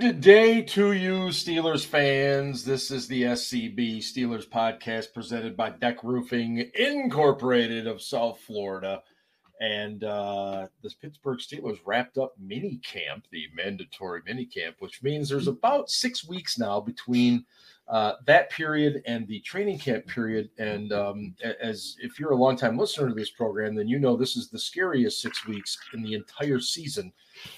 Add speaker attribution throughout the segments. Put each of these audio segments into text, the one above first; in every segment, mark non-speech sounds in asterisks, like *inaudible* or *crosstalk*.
Speaker 1: Good day to you, Steelers fans. This is the SCB Steelers podcast presented by Deck Roofing Incorporated of South Florida. And uh, the Pittsburgh Steelers wrapped up mini camp, the mandatory mini camp, which means there's about six weeks now between uh, that period and the training camp period. And um, as if you're a longtime listener to this program, then you know this is the scariest six weeks in the entire season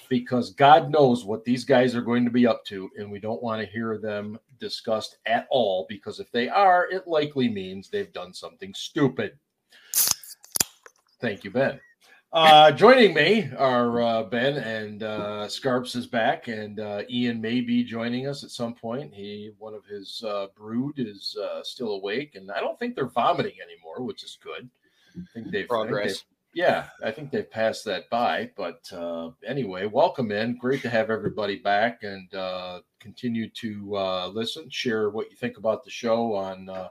Speaker 1: because God knows what these guys are going to be up to, and we don't want to hear them discussed at all because if they are, it likely means they've done something stupid. Thank you, Ben. Uh, joining me are uh, Ben and uh, Scarps is back, and uh, Ian may be joining us at some point. He, one of his uh, brood, is uh, still awake, and I don't think they're vomiting anymore, which is good. I think they've
Speaker 2: progress.
Speaker 1: I think they've, yeah, I think they've passed that by. But uh, anyway, welcome in. Great to have everybody back, and uh, continue to uh, listen, share what you think about the show on. Uh,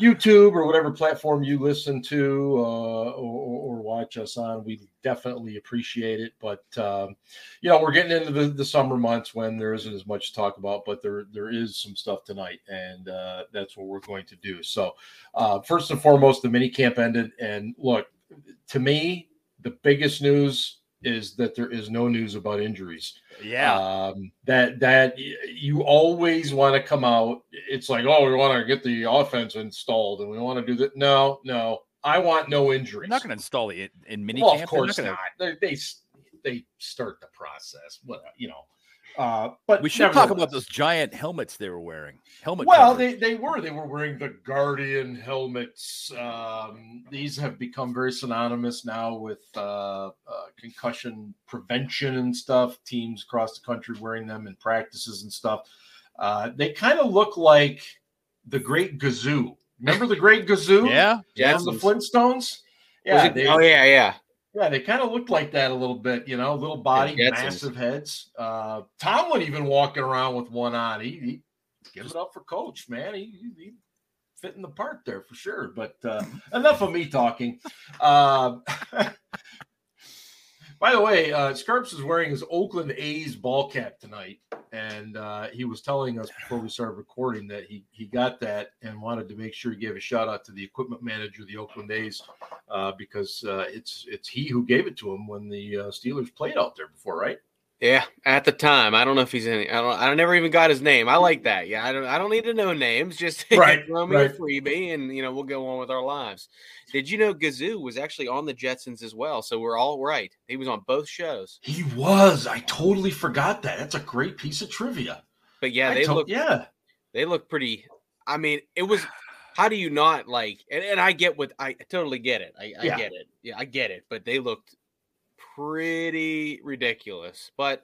Speaker 1: YouTube or whatever platform you listen to uh, or, or, watch us on. We definitely appreciate it. But um, you know, we're getting into the, the, summer months when there isn't as much to talk about, but there there is some stuff tonight, and uh, that's what we're going to do. So, uh, first and foremost, the mini camp ended, and look, to me, the biggest news is that there is no news about injuries.
Speaker 2: Yeah.
Speaker 1: Um, that that you always want to come out. It's like, oh, we want to get the offense installed and we want to do that. No, no. I want no injuries.
Speaker 2: You're not going to install it in, in mini
Speaker 1: well,
Speaker 2: camp.
Speaker 1: Of course
Speaker 2: not.
Speaker 1: not. They, they they start the process. What you know. Uh, but
Speaker 2: we should talk about those giant helmets they were wearing. Helmet.
Speaker 1: Well, they, they were they were wearing the Guardian helmets. Um, these have become very synonymous now with uh, uh, concussion prevention and stuff. Teams across the country wearing them in practices and stuff. Uh, they kind of look like the Great Gazoo. Remember the Great Gazoo?
Speaker 2: yeah,
Speaker 1: yeah, the Flintstones. Yeah,
Speaker 3: they, oh yeah, yeah.
Speaker 1: Yeah, they kind of looked like that a little bit, you know, little body, massive heads. Uh, Tomlin even walking around with one on. He, he give it up for coach, man. He, he, he fit in the part there for sure. But uh, *laughs* enough of me talking. Uh, *laughs* by the way, uh, Scarps is wearing his Oakland A's ball cap tonight, and uh, he was telling us before we started recording that he he got that and wanted to make sure he gave a shout out to the equipment manager of the Oakland A's uh, because uh, it's it's he who gave it to him when the uh, Steelers played out there before, right?
Speaker 3: Yeah, at the time, I don't know if he's any. I don't. I never even got his name. I like that. Yeah, I don't. I don't need to know names. *laughs* Just
Speaker 1: right,
Speaker 3: throw me
Speaker 1: right.
Speaker 3: a freebie, and you know we'll go on with our lives. Did you know Gazoo was actually on the Jetsons as well? So we're all right. He was on both shows.
Speaker 1: He was. I totally forgot that. That's a great piece of trivia.
Speaker 3: But yeah, they
Speaker 1: to-
Speaker 3: look.
Speaker 1: Yeah,
Speaker 3: they look pretty. I mean, it was. How do you not like? And, and I get what I totally get it. I, I
Speaker 1: Yeah.
Speaker 3: get it. Yeah, I get it. But they looked pretty ridiculous. But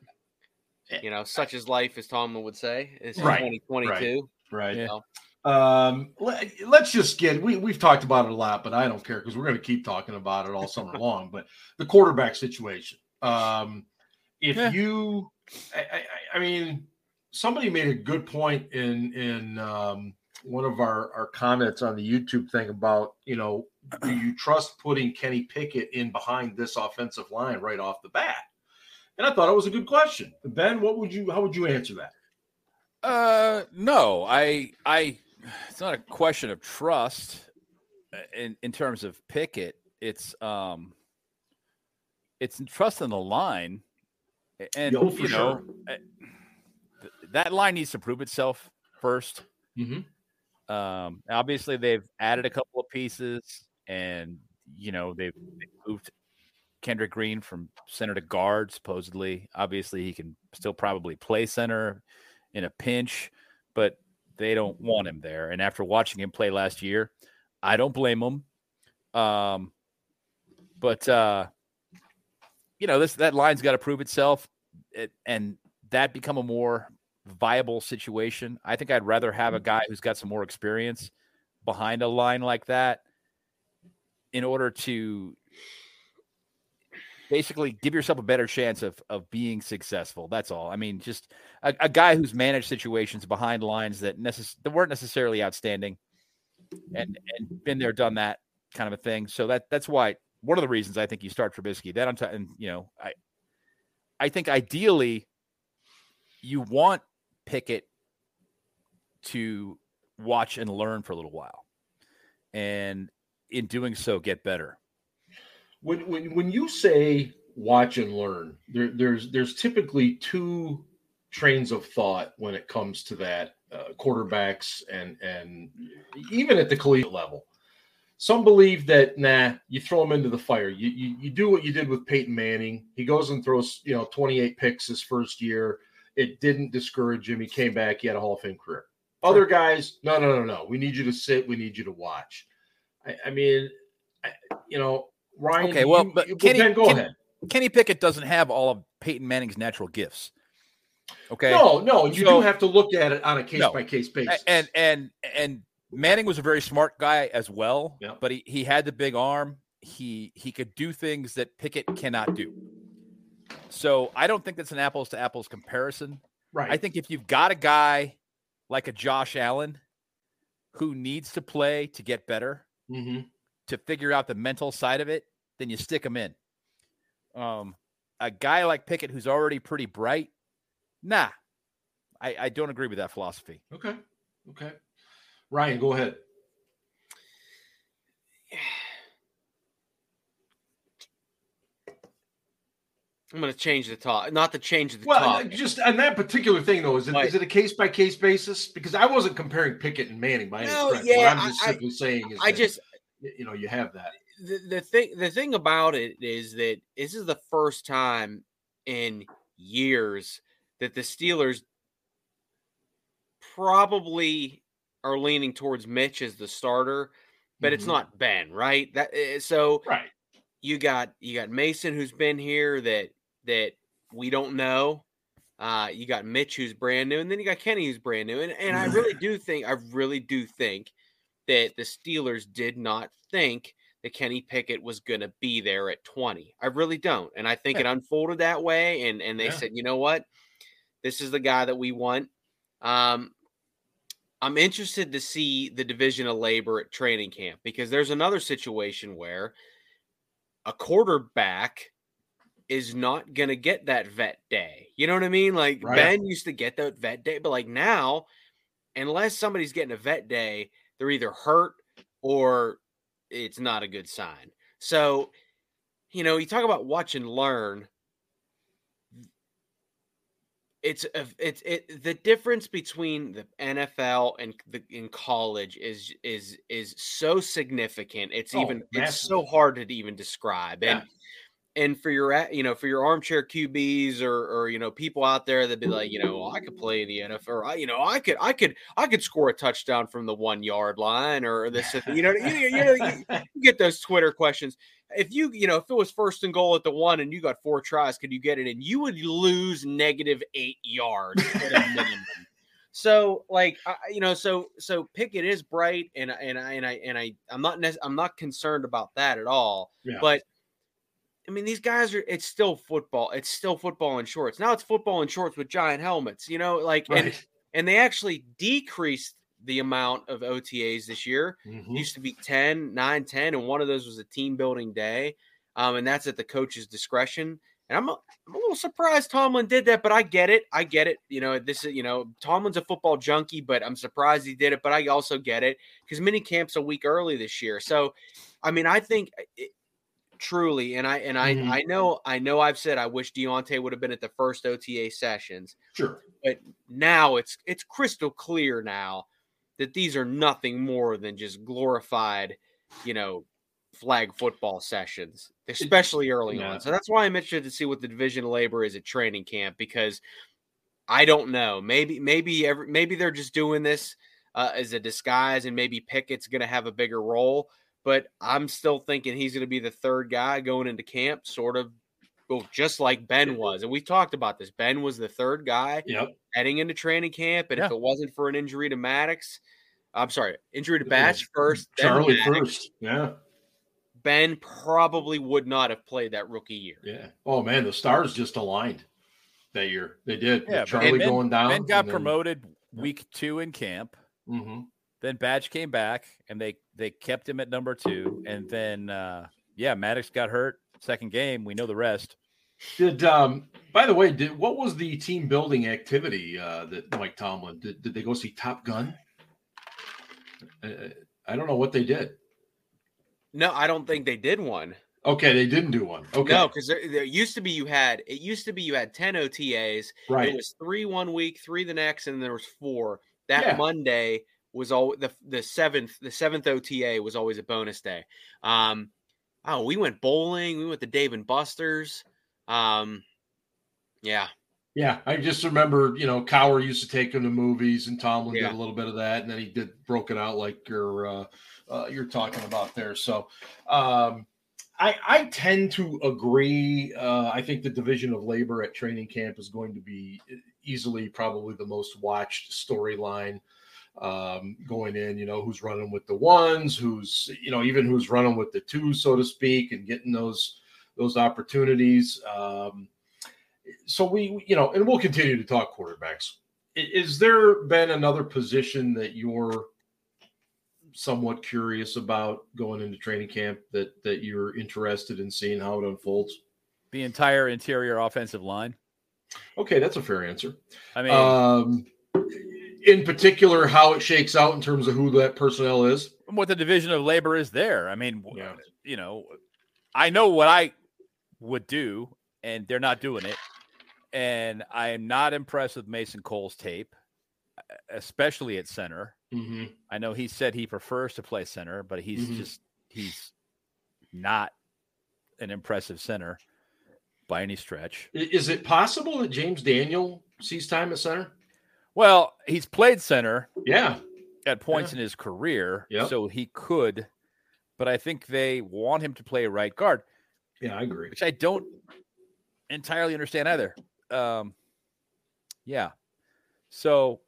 Speaker 3: you know, such is life, as Tomlin would say. It's
Speaker 1: Eh. Right,
Speaker 3: 2022.
Speaker 1: right.
Speaker 3: You know?
Speaker 1: Um, let, let's just get we we've talked about it a lot, but I don't care because we're going to keep talking about it all summer *laughs* long. But the quarterback situation. Um, if
Speaker 2: Yeah.
Speaker 1: you, I, I, I mean, somebody made a good point in in um, one of our our comments on the YouTube thing about you know do you *clears throat* trust putting Kenny Pickett in behind this offensive line right off the bat? And I thought it was a good question. Ben, what would you how would you answer that?
Speaker 2: Uh, no, I, I, it's not a question of trust uh, in in terms of Pickett. It's um, it's trust in the line, and
Speaker 1: Yo, for
Speaker 2: you know,
Speaker 1: sure.
Speaker 2: uh, that line needs to prove itself 1st
Speaker 1: Mhm.
Speaker 2: Um, obviously they've added a couple of pieces, and you know they've, they've moved Kendrick Green from center to guard. Supposedly, obviously he can still probably play center in a pinch, but they don't want him there. And after watching him play last year, I don't blame him. Um, but uh, you know this that line's got to prove itself, it, and that become a more viable situation. I think I'd rather have a mm. guy who's got some more experience behind a line like that in order to basically give yourself a better chance of of being successful. That's all. I mean, just a, a guy who's managed situations behind lines that necess- that weren't necessarily outstanding, and and been there, done that kind of a thing. So that that's why one of the reasons I think you start Trubisky. That I'm t- and you know I I think ideally you want Pickett to watch and learn for a little while, and in doing so, get better.
Speaker 1: When when when you say watch and learn, there, there's there's typically two trains of thought when it comes to that uh, quarterbacks and and even at the collegiate level. Some believe that nah, you throw him into the fire. You, you you do what you did with Peyton Manning. He goes and throws you know 28 picks his first year. It didn't discourage him. He came back. He had a Hall of Fame career. Other guys, no, no, no, no. We need you to sit. We need you to watch. I, I mean, I, you know, Ryan.
Speaker 2: Okay, well,
Speaker 1: you,
Speaker 2: but
Speaker 1: you,
Speaker 2: Kenny-
Speaker 1: Ben, go
Speaker 2: Kenny-
Speaker 1: ahead.
Speaker 2: Kenny Pickett doesn't have all of Peyton Manning's natural gifts. Okay.
Speaker 1: No, no, you
Speaker 2: So-
Speaker 1: do have to look at it on a case
Speaker 2: No.
Speaker 1: by case basis.
Speaker 2: and and and Manning was a very smart guy as well,
Speaker 1: Yeah.
Speaker 2: but he, he had the big arm. He he could do things that Pickett cannot do. So I don't think that's an apples to apples comparison.
Speaker 1: right.
Speaker 2: I think if you've got a guy like a Josh Allen who needs to play to get better,
Speaker 1: hmm
Speaker 2: to figure out the mental side of it, then you stick him in. Um, a guy like Pickett who's already pretty bright, nah, I, I don't agree with that philosophy.
Speaker 1: Okay. Okay. Ryan, go ahead.
Speaker 3: I'm going to change the talk. Not to change the
Speaker 1: Well,
Speaker 3: talk.
Speaker 1: just on that particular thing, though, is it,
Speaker 3: Right.
Speaker 1: is it a case by case basis? Because I wasn't comparing Pickett and Manning by any
Speaker 3: No,
Speaker 1: stretch.
Speaker 3: yeah,
Speaker 1: what I'm just
Speaker 3: I-
Speaker 1: simply saying is
Speaker 3: I
Speaker 1: that,
Speaker 3: just
Speaker 1: you know you have that.
Speaker 3: the, the thing the thing about it is that this is the first time in years that the Steelers probably are leaning towards Mitch as the starter, but it's
Speaker 1: Mhm.
Speaker 3: not Ben, right? That eh, so
Speaker 1: right.
Speaker 3: you got you got Mason who's been here that that we don't know. Uh, you got Mitch who's brand new, and then you got Kenny who's brand new. And and I *laughs* really do think I really do think that the Steelers did not think that Kenny Pickett was going to be there at 20. I really don't. And I think it unfolded that way and and they
Speaker 1: Yeah.
Speaker 3: said, "You know what? This is the guy that we want." Um I'm interested to see the division of labor at training camp because there's another situation where a quarterback is not going to get that vet day. You know what I mean? Like
Speaker 1: Right.
Speaker 3: Ben used to get that vet day, but like now, unless somebody's getting a vet day, they're either hurt or it's not a good sign. So, you know, you talk about watch and learn. It's a, it's it the difference between the NFL and the in college is is is so significant. It's
Speaker 1: Oh,
Speaker 3: even it's so hard to even describe.
Speaker 1: Yeah.
Speaker 3: and for your you know for your armchair QBs or or you know people out there that be like you know "Oh, I could play in the NFL or I, you know I could I could I could score a touchdown from the one yard line or this you know you, you know you, *laughs* you get those Twitter questions if you you know if it was first and goal at the one and you got four tries could you get it and you would lose negative eight yards at a minimum. So like I, you know so so Pickett is bright and I- and I and I and I I'm not I'm not concerned about that at all
Speaker 1: Yeah.
Speaker 3: but I mean, these guys are. It's still football. It's still football in shorts. Now it's football in shorts with giant helmets. You know, like and
Speaker 1: Right.
Speaker 3: and they actually decreased the amount of OTAs this year.
Speaker 1: Mhm.
Speaker 3: used to be 10, 9, 10, and one of those was a team building day, um, and that's at the coach's discretion. And I'm a, I'm a little surprised Tomlin did that, but I get it. I get it. You know, this is you know Tomlin's a football junkie, but I'm surprised he did it. But I also get it because mini camp's a week early this year. So, I mean, I think it, truly, and I and I
Speaker 1: Mhm.
Speaker 3: I know I know I've said I wish Deontay would have been at the first OTA sessions,
Speaker 1: Sure.
Speaker 3: but now it's it's crystal clear now that these are nothing more than just glorified, you know, flag football sessions, especially early
Speaker 1: yeah.
Speaker 3: on. So that's why I'm interested to see what the division of labor is at training camp because I don't know. Maybe maybe every, maybe they're just doing this uh, as a disguise, and maybe Pickett's going to have a bigger role. But I'm still thinking he's going to be the third guy going into camp, sort of, well, just like Ben was. And we talked about this. Ben was the third guy
Speaker 1: Yep.
Speaker 3: heading into training camp, and if it wasn't for an injury to Maddox, I'm sorry, injury to Batch first, then
Speaker 1: Charlie
Speaker 3: Maddox,
Speaker 1: first. Yeah.
Speaker 3: Ben probably would not have played that rookie year.
Speaker 1: Yeah. Oh man, the stars just aligned that year. They did.
Speaker 2: Yeah,
Speaker 1: Charlie
Speaker 2: and then-
Speaker 1: going down.
Speaker 2: Ben got
Speaker 1: then-
Speaker 2: promoted
Speaker 1: yeah.
Speaker 2: week two in camp.
Speaker 1: Mhm.
Speaker 2: Then Batch came back and they they kept him at number two. And then uh yeah, Maddox got hurt. Second game, we know the rest.
Speaker 1: Did um by the way, did what was the team building activity uh that Mike Tomlin did did they go see Top Gun? Uh, I don't know what they did.
Speaker 3: No, I don't think they did one.
Speaker 1: Okay, they didn't do one. Okay.
Speaker 3: No, because there, there used to be you had it used to be you had ten OTAs.
Speaker 1: right.
Speaker 3: It was three one week, three the next, and there was four. That
Speaker 1: Yeah.
Speaker 3: Monday was all the the seventh. The seventh OTA was always a bonus day. Um, oh, we went bowling. We went to Dave and Buster's. Um, yeah,
Speaker 1: Yeah, I just remember, you know, Cowher used to take him to movies, and Tomlin
Speaker 3: Yeah.
Speaker 1: did a little bit of that, and then he did broke it out like you're uh, uh, you're talking about there. So, um, I I tend to agree. Uh, I think the division of labor at training camp is going to be easily probably the most watched storyline um, going in. You know, who's running with the ones, who's you know even who's running with the two, so to speak, and getting those those opportunities. Um, so we you know and we'll continue to talk quarterbacks is there been another position that you're somewhat curious about going into training camp that that you're interested in seeing how it unfolds
Speaker 2: The entire interior offensive line.
Speaker 1: okay that's a fair answer
Speaker 2: I mean,
Speaker 1: um in particular how it shakes out in terms of who that personnel is
Speaker 2: what the division of labor is there. I mean,
Speaker 1: Yeah.
Speaker 2: you know, I know what I would do, and they're not doing it. And I am not impressed with Mason Cole's tape, especially at center.
Speaker 1: mm-hmm.
Speaker 2: I know he said he prefers to play center, but he's
Speaker 1: Mhm.
Speaker 2: just he's not an impressive center by any stretch.
Speaker 1: is it possible that james daniel sees time at center
Speaker 2: Well, he's played center
Speaker 1: yeah
Speaker 2: at points in his career,
Speaker 1: Yep.
Speaker 2: so he could, but I think they want him to play right guard.
Speaker 1: yeah i agree
Speaker 2: which I don't entirely understand either. Um, yeah. So,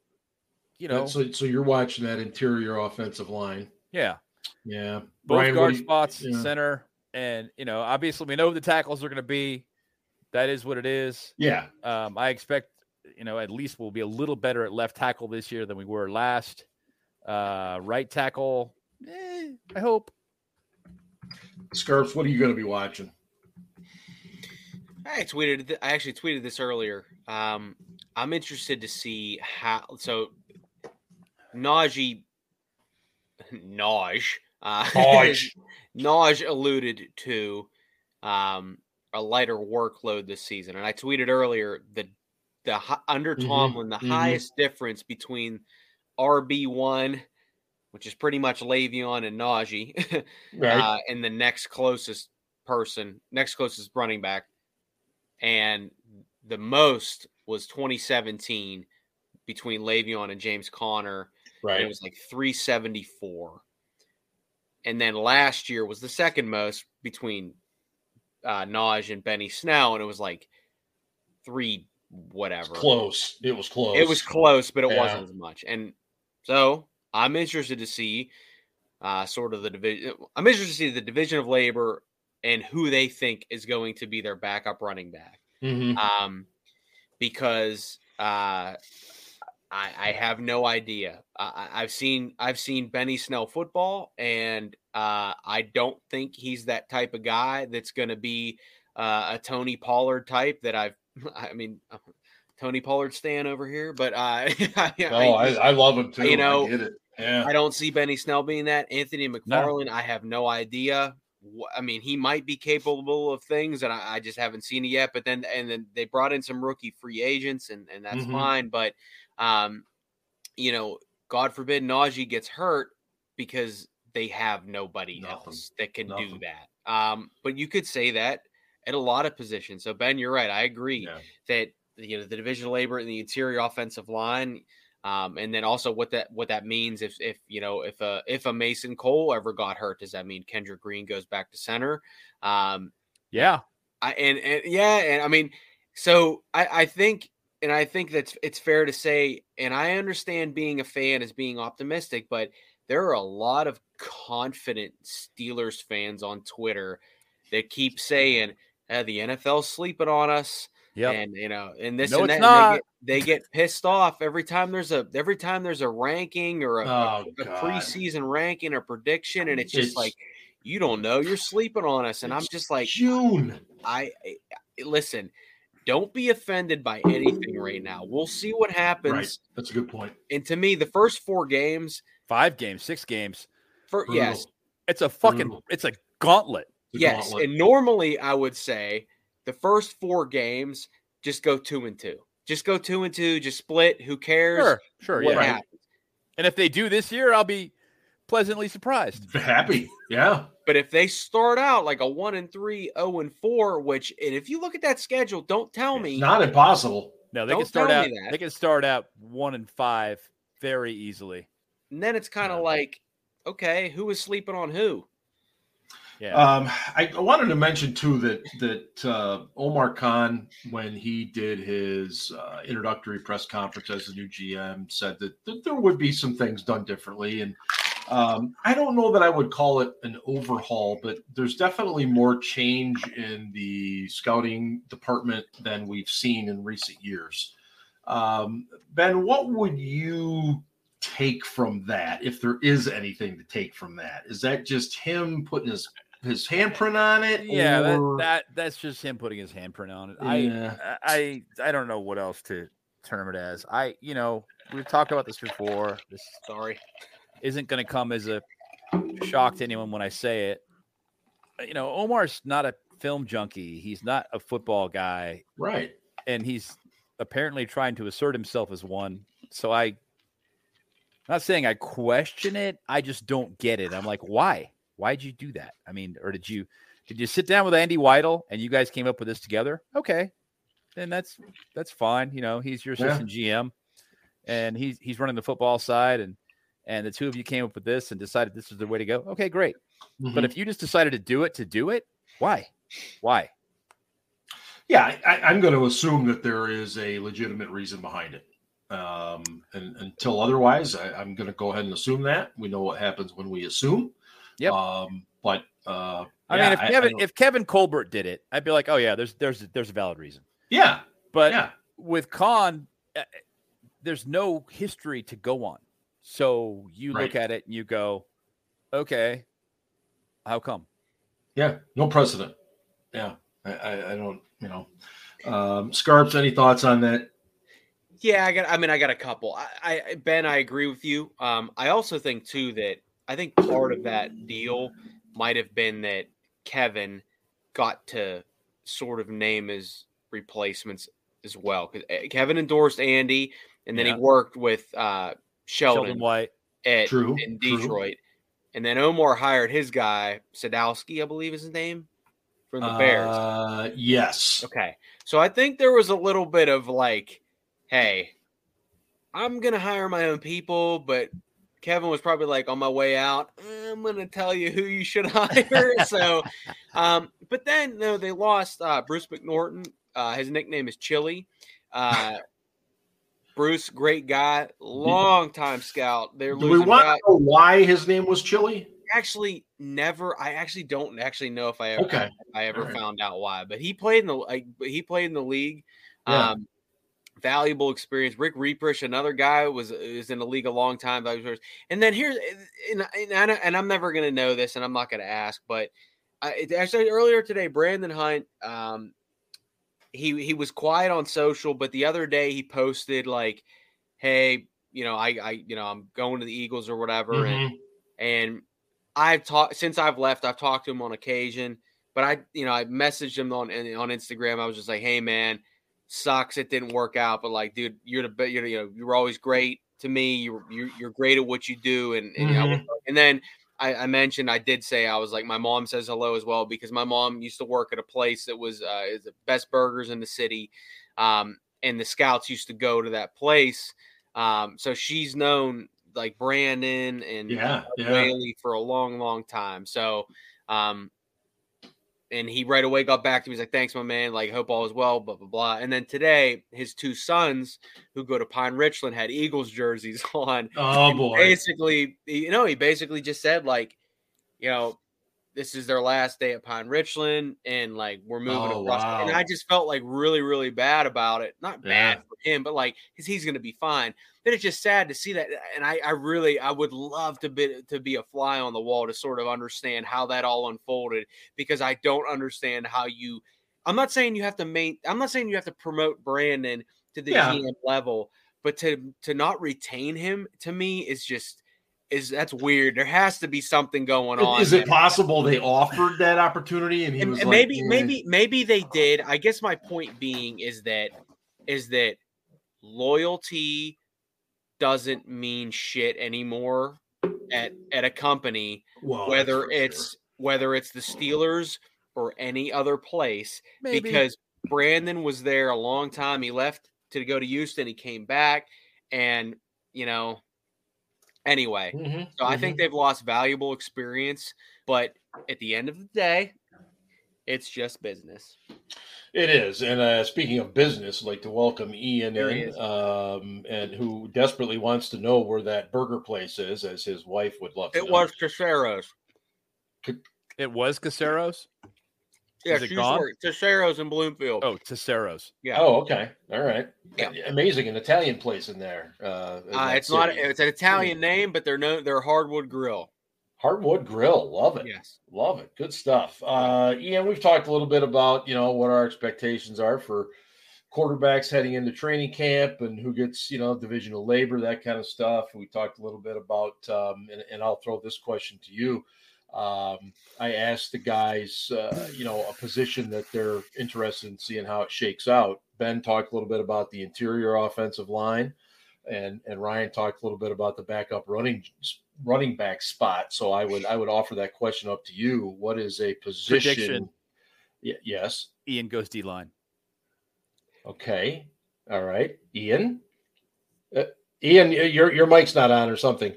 Speaker 2: you know,
Speaker 1: so, so you're watching that interior offensive line
Speaker 2: yeah,
Speaker 1: yeah
Speaker 2: both
Speaker 1: Brian,
Speaker 2: guard
Speaker 1: you-
Speaker 2: spots,
Speaker 1: yeah.
Speaker 2: center, and you know, obviously we know the tackles are going to be. That is what it is.
Speaker 1: yeah
Speaker 2: Um, I expect, you know, at least we'll be a little better at left tackle this year than we were last. Uh, right tackle, eh, I hope.
Speaker 1: Scarps, what are you going to be watching?
Speaker 3: I tweeted. I actually tweeted this earlier. Um, I'm interested to see how. So, Najee, Naj, uh, *laughs*
Speaker 1: Naj.
Speaker 3: Naj alluded to um, a lighter workload this season, and I tweeted earlier the the under
Speaker 1: Mhm,
Speaker 3: Tomlin the
Speaker 1: mhm.
Speaker 3: highest difference between RB one, which is pretty much Le'Veon and Najee, *laughs* uh, and the next closest person, next closest running back, and the most was 2017 between Le'Veon and James Conner. and It was like 374. And then last year was the second most between uh, Naj and Benny Snell, and it was like three whatever.
Speaker 1: close. It was close.
Speaker 3: It was close, but it
Speaker 1: Yeah.
Speaker 3: wasn't as much. And so I'm interested to see uh, sort of the division. I'm interested to see the division of labor and who they think is going to be their backup running back.
Speaker 1: Mhm.
Speaker 3: Um, because uh, I, I have no idea. I, I- I've seen I've seen Benny Snell football, and uh, I don't think he's that type of guy that's going to be uh, a Tony Pollard type. That I've *laughs* I mean. Tony Pollard stand over here, but uh, I, *laughs*
Speaker 1: Oh, I, I love him too.
Speaker 3: you know,
Speaker 1: I get it. Yeah.
Speaker 3: I don't see Benny Snell being that. Anthony McFarland, I have no idea. I mean, he might be capable of things, and I, I just haven't seen it yet. But then, and then they brought in some rookie free agents, and and that's
Speaker 1: Mhm.
Speaker 3: fine. But, um, you know, God forbid Najee gets hurt because they have nobody
Speaker 1: Nothing.
Speaker 3: else that can do that. Um, but you could say that at a lot of positions. So Ben, you're right. I agree
Speaker 1: Yeah.
Speaker 3: that you know the division of labor and the interior offensive line, um, and then also what that what that means if if you know if a if a Mason Cole ever got hurt, does that mean Kendrick Green goes back to center? Um,
Speaker 2: Yeah.
Speaker 3: I and, and yeah, and I mean, so I I think and I think that's it's fair to say, and I understand being a fan is being optimistic, but there are a lot of confident Steelers fans on Twitter that keep *laughs* saying eh, the NFL's sleeping on us.
Speaker 2: Yeah,
Speaker 3: And you know, and this
Speaker 2: No,
Speaker 3: and
Speaker 2: it's
Speaker 3: that, they, get, they get pissed off every time there's a every time there's a ranking or a,
Speaker 1: Oh,
Speaker 3: a
Speaker 1: God.
Speaker 3: preseason ranking or prediction, and it's just
Speaker 1: It's-
Speaker 3: like you don't know, you're sleeping on us, and I'm just like,
Speaker 1: June.
Speaker 3: I, I listen. Don't be offended by anything right now. We'll see what happens.
Speaker 1: Right. That's a good point.
Speaker 3: And to me, the first four games,
Speaker 2: Five games, six games.
Speaker 3: for
Speaker 1: Brutal.
Speaker 3: yes,
Speaker 2: It's a fucking.
Speaker 1: Brutal.
Speaker 2: It's a gauntlet.
Speaker 1: The
Speaker 3: yes,
Speaker 1: gauntlet.
Speaker 3: and normally I would say the first four games just go two and two. Just go two and two. Just split. Who cares?
Speaker 2: Sure, sure,
Speaker 3: what
Speaker 2: yeah.
Speaker 3: happens?
Speaker 2: And if they do this year, I'll be pleasantly surprised.
Speaker 1: happy. Yeah.
Speaker 3: But if they start out like a one and three, zero and four, which and if you look at that schedule, don't tell me
Speaker 1: It's not impossible.
Speaker 2: No, they
Speaker 3: Don't
Speaker 2: can start out.
Speaker 3: that.
Speaker 2: They can start out one and five very easily.
Speaker 3: And then it's kind of
Speaker 1: Yeah.
Speaker 3: like, okay, who is sleeping on who?
Speaker 1: Um, I, I wanted to mention too that that uh, Omar Khan, when he did his uh, introductory press conference as the new GM, said that, that there would be some things done differently, and um, I don't know that I would call it an overhaul, but there's definitely more change in the scouting department than we've seen in recent years. Um, ben, what would you take from that, if there is anything to take from that? Is that just him putting his his handprint on it?
Speaker 2: yeah. That,
Speaker 1: or-
Speaker 2: that that's just him putting his handprint on it.
Speaker 1: Yeah.
Speaker 2: I I I don't know what else to term it as. I you know we've talked about this before. This
Speaker 3: story
Speaker 2: isn't going to come as a shock to anyone when I say it. Uh, You know, Omar's not a film junkie. He's not a football guy.
Speaker 1: right.
Speaker 2: and he's apparently trying to assert himself as one. So I, I'm not saying I question it. I just don't get it. I'm like, why? Why'd you do that? I mean, or did you did you sit down with Andy Weidel and you guys came up with this together? Okay, then that's that's fine. You know, he's your
Speaker 1: Yeah.
Speaker 2: assistant GM, and he's he's running the football side, and and the two of you came up with this and decided this is the way to go. Okay, great.
Speaker 1: Mm-hmm.
Speaker 2: But if you just decided to do it to do it, why? Why?
Speaker 1: yeah, I, I'm going to assume that there is a legitimate reason behind it. Um, and until otherwise, I, I'm going to go ahead and assume that we know what happens when we assume.
Speaker 2: Yep.
Speaker 1: Um, but uh,
Speaker 2: I
Speaker 1: yeah,
Speaker 2: mean, if
Speaker 1: I- I
Speaker 2: Kevin
Speaker 1: don't-
Speaker 2: if Kevin Colbert did it, I'd be like, oh yeah, there's there's there's a valid reason.
Speaker 1: yeah,
Speaker 2: But
Speaker 1: yeah,
Speaker 2: with Khan, uh, there's no history to go on. So you
Speaker 1: Right.
Speaker 2: look at it and you go, okay, how come?
Speaker 1: yeah, no precedent. Yeah, I, I, I don't, you know, um, Scarps. Any thoughts on that?
Speaker 3: Yeah, I got. I mean, I got a couple. I, I Ben, I agree with you. Um, I also think too that I think part of that deal might have been that Kevin got to sort of name his replacements as well. Because Kevin endorsed Andy, and then
Speaker 2: Yeah.
Speaker 3: he worked with uh, Sheldon,
Speaker 2: Sheldon White.
Speaker 3: at
Speaker 1: True,
Speaker 3: in
Speaker 1: true.
Speaker 3: Detroit, and then Omar hired his guy Sadowski, I believe is his name, from the Bears.
Speaker 1: Uh, yes.
Speaker 3: Okay. So I think there was a little bit of like, hey, I'm going to hire my own people, but Kevin was probably like on my way out, I'm going to tell you who you should *laughs* hire. *laughs* so, um, but then no, they lost uh, Bruce McNorton. Uh, his nickname is Chili. Uh, *laughs* Bruce, great guy, long time scout. They're
Speaker 1: Do we want
Speaker 3: guy-
Speaker 1: to know why his name was Chili?
Speaker 3: actually never. I actually don't actually know if I ever
Speaker 1: Okay.
Speaker 3: I ever
Speaker 1: All right.
Speaker 3: found out why. But he played in the like he played in the league.
Speaker 1: Yeah.
Speaker 3: Um valuable experience. Rick Reiprish, another guy was is in the league a long time. And then here's and, and, I, and I'm never gonna know this, and I'm not gonna ask, but I, it, actually earlier today, Brandon Hunt, um, he he was quiet on social, but the other day he posted like, "Hey, you know, I I you know I'm going to the Eagles or whatever," and
Speaker 1: Mhm.
Speaker 3: and I've talked since I've left. I've talked to him on occasion, but I, you know, I messaged him on on Instagram. I was just like, "Hey, man, sucks it didn't work out, but like, dude, you're the you're you know you're always great to me. You're you're, you're great at what you do." And and, I was- and then I, I mentioned I did say I was like, my mom says hello as well because my mom used to work at a place that was uh, is the best burgers in the city, um, and the scouts used to go to that place. Um, so she's known like Brandon and
Speaker 1: Yeah, yeah.
Speaker 3: Whaley for a long, long time. So, um, and he right away got back to me. He's like, "Thanks, my man. Like, hope all is well." Blah blah blah. And then today, his two sons, who go to Pine Richland, had Eagles jerseys *laughs* on.
Speaker 1: Oh boy.
Speaker 3: Basically, you know, he basically just said like, you know, this is their last day at Pine Richland, and like we're moving
Speaker 1: Oh,
Speaker 3: across. And. I just felt like really, really bad about it. Not bad
Speaker 1: Yeah.
Speaker 3: for him, but like, because he's gonna be fine. Then it's just sad to see that, and I, I really, I would love to be to be a fly on the wall to sort of understand how that all unfolded because I don't understand how you. I'm not saying you have to main. I'm not saying you have to promote Brandon to the
Speaker 1: Yeah.
Speaker 3: GM level, but to to not retain him to me is just is that's weird. There has to be something going on.
Speaker 1: Is it
Speaker 3: there.
Speaker 1: possible they offered that opportunity and he
Speaker 3: And-
Speaker 1: was
Speaker 3: and
Speaker 1: like,
Speaker 3: maybe
Speaker 1: "Eh."
Speaker 3: maybe maybe they did. I guess my point being is that is that loyalty doesn't mean shit anymore at at a company
Speaker 1: Well,
Speaker 3: whether
Speaker 1: that's for
Speaker 3: it's whether it's the Steelers or any other place
Speaker 2: Maybe.
Speaker 3: because Brandon was there a long time. He left to go to Houston. He came back, and you know, anyway.
Speaker 1: sure. Mhm,
Speaker 3: So I
Speaker 1: mhm.
Speaker 3: think they've lost valuable experience, but at the end of the day, it's just business.
Speaker 1: It is. And uh, speaking of business, I'd like to welcome Ian
Speaker 3: There he
Speaker 1: in, um, and who desperately wants to know where that burger place is, as his wife would love to
Speaker 3: It
Speaker 1: know.
Speaker 3: was Caseros.
Speaker 2: it was Caseros.
Speaker 3: Yeah,
Speaker 2: Is it gone?
Speaker 3: work- in Bloomfield.
Speaker 2: Oh, Caseros.
Speaker 3: yeah.
Speaker 1: Oh, okay. All right.
Speaker 3: Yeah.
Speaker 1: Amazing. An Italian place in there. Uh, in
Speaker 3: Uh,
Speaker 1: that
Speaker 3: it's not.
Speaker 1: city.
Speaker 3: It's an Italian name, but they're no. They're hardwood grill.
Speaker 1: Hardwood Grill. Love it.
Speaker 3: Yes.
Speaker 1: Love it. Good stuff. Uh, Ian, we've talked a little bit about, you know, what our expectations are for quarterbacks heading into training camp and who gets, you know, divisional labor, that kind of stuff. We talked a little bit about, um, and, and I'll throw this question to you. Um, I asked the guys, uh, you know, a position that they're interested in seeing how it shakes out. Ben talked a little bit about the interior offensive line, and and Ryan talked a little bit about the backup running running back spot. So I would I would offer that question up to you. What is a position?
Speaker 2: Prediction.
Speaker 1: Y- yes.
Speaker 2: Ian goes D line.
Speaker 1: Okay. All right. Ian. Uh, Ian, your your mic's not on or something.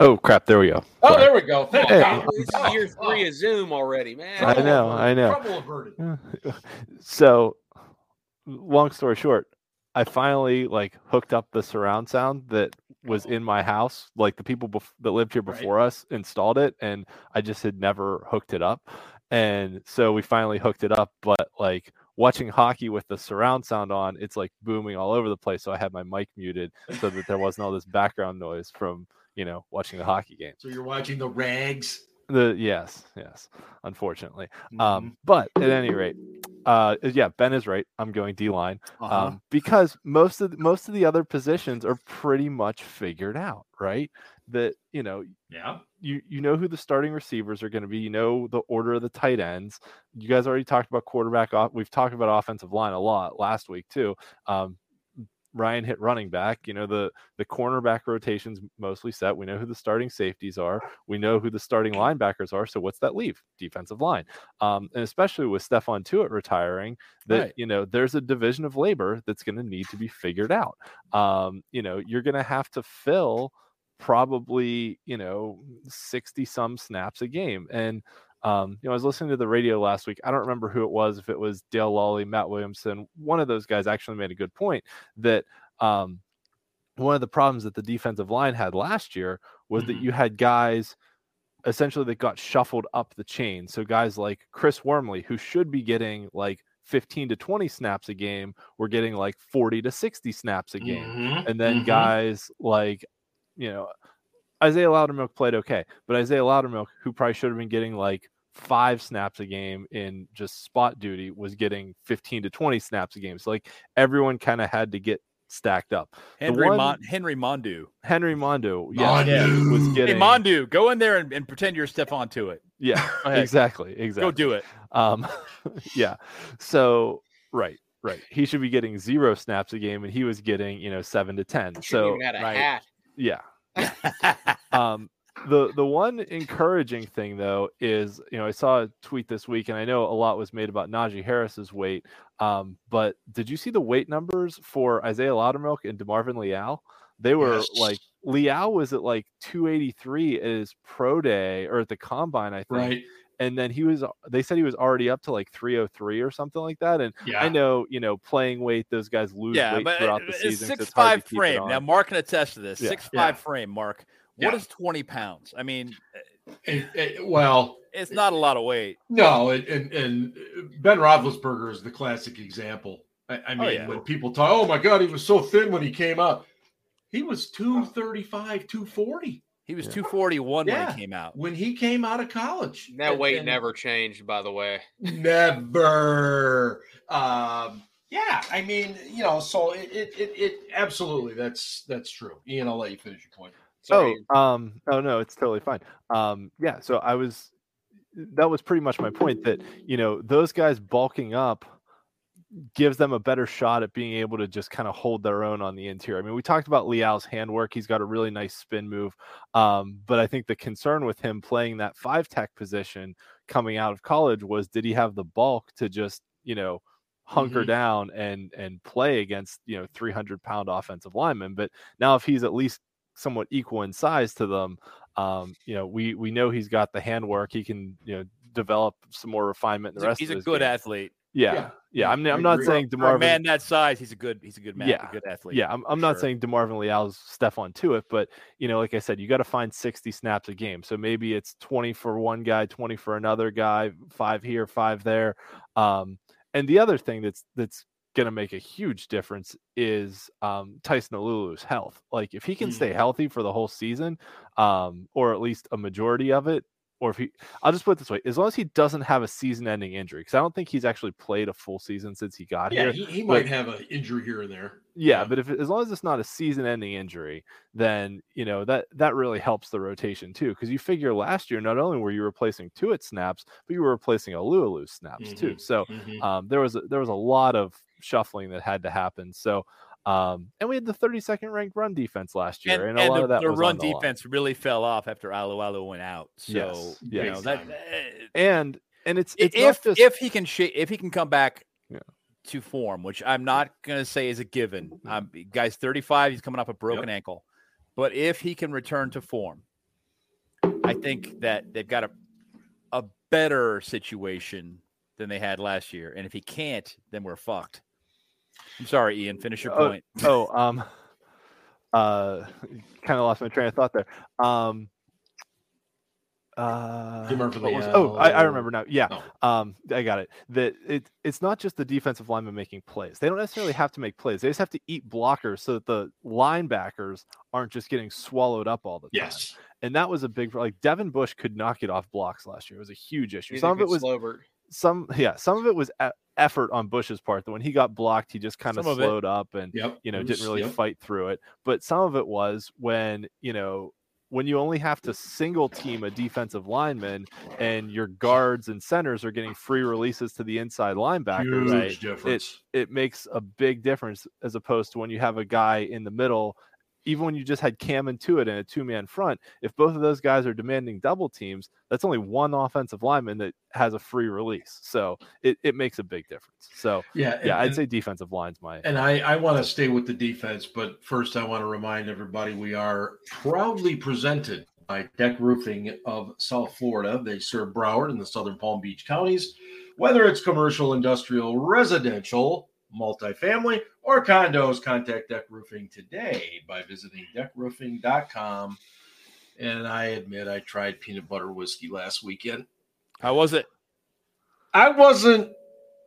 Speaker 4: Oh crap! There we go.
Speaker 1: Oh,
Speaker 4: Sorry.
Speaker 1: there we go. Thank
Speaker 4: Hey.
Speaker 1: God.
Speaker 3: This year three of Zoom already, man.
Speaker 4: I know. I know.
Speaker 1: Trouble averted. *laughs*
Speaker 4: so, long story short, I finally like hooked up the surround sound that was in my house. Like the people bef- that lived here
Speaker 1: Right.
Speaker 4: before us installed it, and I just had never hooked it up. And so we finally hooked it up. But like watching hockey with the surround sound on, it's like booming all over the place. So I had my mic muted so that there wasn't all this background noise from you know watching the hockey game.
Speaker 1: So you're watching the rags.
Speaker 4: The yes, yes, unfortunately.
Speaker 1: Mhm.
Speaker 4: Um, but at any rate, uh, yeah, Ben is right. I'm going D line
Speaker 2: Uh-huh.
Speaker 4: um, because most of the, most of the other positions are pretty much figured out, right? That you know
Speaker 1: yeah.
Speaker 4: you you know who the starting receivers are going to be. You know the order of the tight ends. You guys already talked about quarterback. Off. We've talked about offensive line a lot last week too. Um, Ryan hit running back. You know the the cornerback rotations mostly set. We know who the starting safeties are. We know who the starting linebackers are. So what's that leave? Defensive line. Um, and especially with Stephon Tuitt retiring, that
Speaker 2: Right.
Speaker 4: you know there's a division of labor that's going to need to be figured out. Um, you know you're going to have to fill probably you know 60 some snaps a game and um, you know, I was listening to the radio last week. I don't remember who it was, if it was Dale Lolley, Matt Williamson. One of those guys actually made a good point that um, one of the problems that the defensive line had last year was that
Speaker 1: Mhm.
Speaker 4: you had guys essentially that got shuffled up the chain. So guys like Chris Wormley, who should be getting like 15 to 20 snaps a game, were getting like 40 to 60 snaps a game
Speaker 1: Mhm,
Speaker 4: and then
Speaker 1: mhm.
Speaker 4: guys like you know Isaiah Loudermilk played okay, but Isaiah Loudermilk, who probably should have been getting like five snaps a game in just spot duty, was getting 15 to 20 snaps a game. So like everyone kind of had to get stacked up.
Speaker 2: Henry
Speaker 4: one-
Speaker 2: Mon- Henry Mondeaux.
Speaker 4: Henry Mondeaux, yes,
Speaker 1: Mondeaux.
Speaker 4: was
Speaker 2: Hey,
Speaker 4: getting
Speaker 2: Mondeaux, go in there and, and pretend you're Stephon Tuitt.
Speaker 4: yeah, *laughs* exactly, exactly.
Speaker 2: Go do it.
Speaker 4: Um, *laughs* yeah. So right, right. He should be getting zero snaps a game, and he was getting you know seven to ten. So
Speaker 3: even
Speaker 2: right.
Speaker 3: hat.
Speaker 4: yeah, *laughs* um the the one encouraging thing though is you know I saw a tweet this week and I know a lot was made about Najee Harris's weight um but did you see the weight numbers for Isaiah Loudermilk and DeMarvin Leal they were
Speaker 1: Yes.
Speaker 4: like Leal was at like 283 at his pro day or at the combine I think
Speaker 1: Right.
Speaker 4: and then he was they said he was already up to like 303 or something like that and
Speaker 1: Yeah.
Speaker 4: i know you know playing weight those guys lose
Speaker 2: Yeah,
Speaker 4: weight
Speaker 2: but
Speaker 4: throughout the
Speaker 2: it's
Speaker 4: season
Speaker 2: six five
Speaker 4: to keep it
Speaker 2: frame. Now Mark can attest to this.
Speaker 4: Yeah.
Speaker 2: Six
Speaker 1: Yeah.
Speaker 2: five frame, Mark. What
Speaker 1: Yeah.
Speaker 2: is twenty pounds? I mean,
Speaker 1: It- it- well,
Speaker 2: it's not a lot of weight.
Speaker 1: no, and, and and Ben Roethlisberger is the classic example. I, I mean,
Speaker 2: Oh, yeah.
Speaker 1: when people talk, oh my God, he was so thin when he came out. He was 235, 240
Speaker 2: He was
Speaker 4: Yeah.
Speaker 2: two forty one when he came out.
Speaker 1: when he came out of college.
Speaker 3: That
Speaker 1: And-
Speaker 3: weight
Speaker 1: and
Speaker 3: never changed, by the way.
Speaker 1: never. Um, yeah, I mean, you know, so it, it, it, it absolutely that's that's true. Ian, I'll let you finish your point.
Speaker 3: Sorry.
Speaker 4: Oh, um, oh no, it's totally fine. Um, yeah, so I was, that was pretty much my point that you know those guys bulking up gives them a better shot at being able to just kind of hold their own on the interior. I mean, we talked about Leal's handwork; he's got a really nice spin move, um, but I think the concern with him playing that five tech position coming out of college was did he have the bulk to just you know hunker
Speaker 1: Mhm.
Speaker 4: down and and play against you know 300 pound offensive linemen but now if he's at least somewhat equal in size to them um you know we we know he's got the handwork he can you know develop some more refinement in the
Speaker 2: a,
Speaker 4: rest
Speaker 2: he's
Speaker 4: of
Speaker 2: a
Speaker 4: his
Speaker 2: good
Speaker 4: game.
Speaker 2: athlete.
Speaker 4: yeah
Speaker 1: Yeah.
Speaker 4: yeah, i'm,
Speaker 1: I
Speaker 4: I'm not saying
Speaker 2: For
Speaker 4: DeMarvin
Speaker 2: man that size, he's a good he's a good man,
Speaker 4: Yeah.
Speaker 2: a good athlete.
Speaker 4: yeah, I'm, I'm not
Speaker 2: sure.
Speaker 4: saying DeMarvin Leal's Stephon Tuitt, but you know, like I said, you got to find 60 snaps a game. So maybe it's 20 for one guy, 20 for another guy, five here, five there. Um, and the other thing that's that's going to make a huge difference is um, Tyson Alualu's health. Like if he can
Speaker 1: Mm.
Speaker 4: stay healthy for the whole season, um, or at least a majority of it, or if he, I'll just put it this way: as long as he doesn't have a season-ending injury, because I don't think he's actually played a full season since he got
Speaker 1: Yeah,
Speaker 4: here.
Speaker 1: he, he
Speaker 4: but-
Speaker 1: might have an injury here and there.
Speaker 4: Yeah,
Speaker 1: Yeah.
Speaker 4: but if as long as it's not a season-ending injury, then you know that that really helps the rotation too. Because you figure last year, not only were you replacing Tuitt snaps, but you were replacing Alualu snaps too.
Speaker 1: Mhm.
Speaker 4: So
Speaker 1: Mhm.
Speaker 4: um, there was a, there was a lot of shuffling that had to happen. So um, and we had the 32nd ranked run defense last year,
Speaker 2: And,
Speaker 4: and, a
Speaker 2: and
Speaker 4: lot
Speaker 2: the,
Speaker 4: of that
Speaker 2: the
Speaker 4: was
Speaker 2: run
Speaker 4: on the line.
Speaker 2: defense really fell off after Alualu went out. So
Speaker 4: Yes,
Speaker 2: you
Speaker 4: yes.
Speaker 2: know that
Speaker 1: Big
Speaker 2: eh,
Speaker 4: And and it's it's
Speaker 2: if
Speaker 4: just
Speaker 2: if he can sh- if he can come back
Speaker 4: Yeah.
Speaker 2: to form, which I'm not going to say is a given. Um, guy's 35, he's coming off a broken ankle, but if he can return to form, I think that they've got a a better situation than they had last year. And if he can't, then we're fucked. I'm sorry, Ian. Finish your
Speaker 4: Oh,
Speaker 2: point. *laughs*
Speaker 4: oh um uh kind of lost my train of thought there um uh
Speaker 1: DeMarvin
Speaker 4: what was- oh I, I remember now yeah
Speaker 1: Oh.
Speaker 4: um i got it that it it's not just the defensive linemen making plays they don't necessarily have to make plays they just have to eat blockers so that the linebackers aren't just getting swallowed up all the time
Speaker 1: Yes.
Speaker 4: and that was a big like devin bush could not get off blocks last year it was a huge issue
Speaker 3: He's
Speaker 4: some of it was
Speaker 3: Slobert.
Speaker 4: Some yeah some of it was e- effort on bush's part that when he got blocked he just kind of
Speaker 2: Some it.
Speaker 4: slowed up and
Speaker 1: Yep.
Speaker 4: you know
Speaker 1: It
Speaker 4: didn't really
Speaker 1: yep.
Speaker 4: fight through it but some of it was when you know when you only have to single team a defensive lineman and your guards and centers are getting free releases to the inside linebackers
Speaker 1: Huge
Speaker 2: right.
Speaker 1: difference.
Speaker 4: it makes a big difference as opposed to when you have a guy in the middle even when you just had Cam and Tuitt in a two-man front, if both of those guys are demanding double teams, that's only one offensive lineman that has a free release. So it, it makes a big difference. So
Speaker 1: yeah.
Speaker 4: yeah,
Speaker 1: and-
Speaker 4: I'd say defensive line's my
Speaker 1: And I, I want to stay with the defense, but first I want to remind everybody we are proudly presented by Deck Roofing of South Florida. They serve Broward and the southern Palm Beach counties, whether it's commercial, industrial, residential, multifamily, or condos. Contact Deck Roofing today by visiting deckroofing.com. And I admit I tried peanut butter whiskey last weekend.
Speaker 2: How was it?
Speaker 1: I wasn't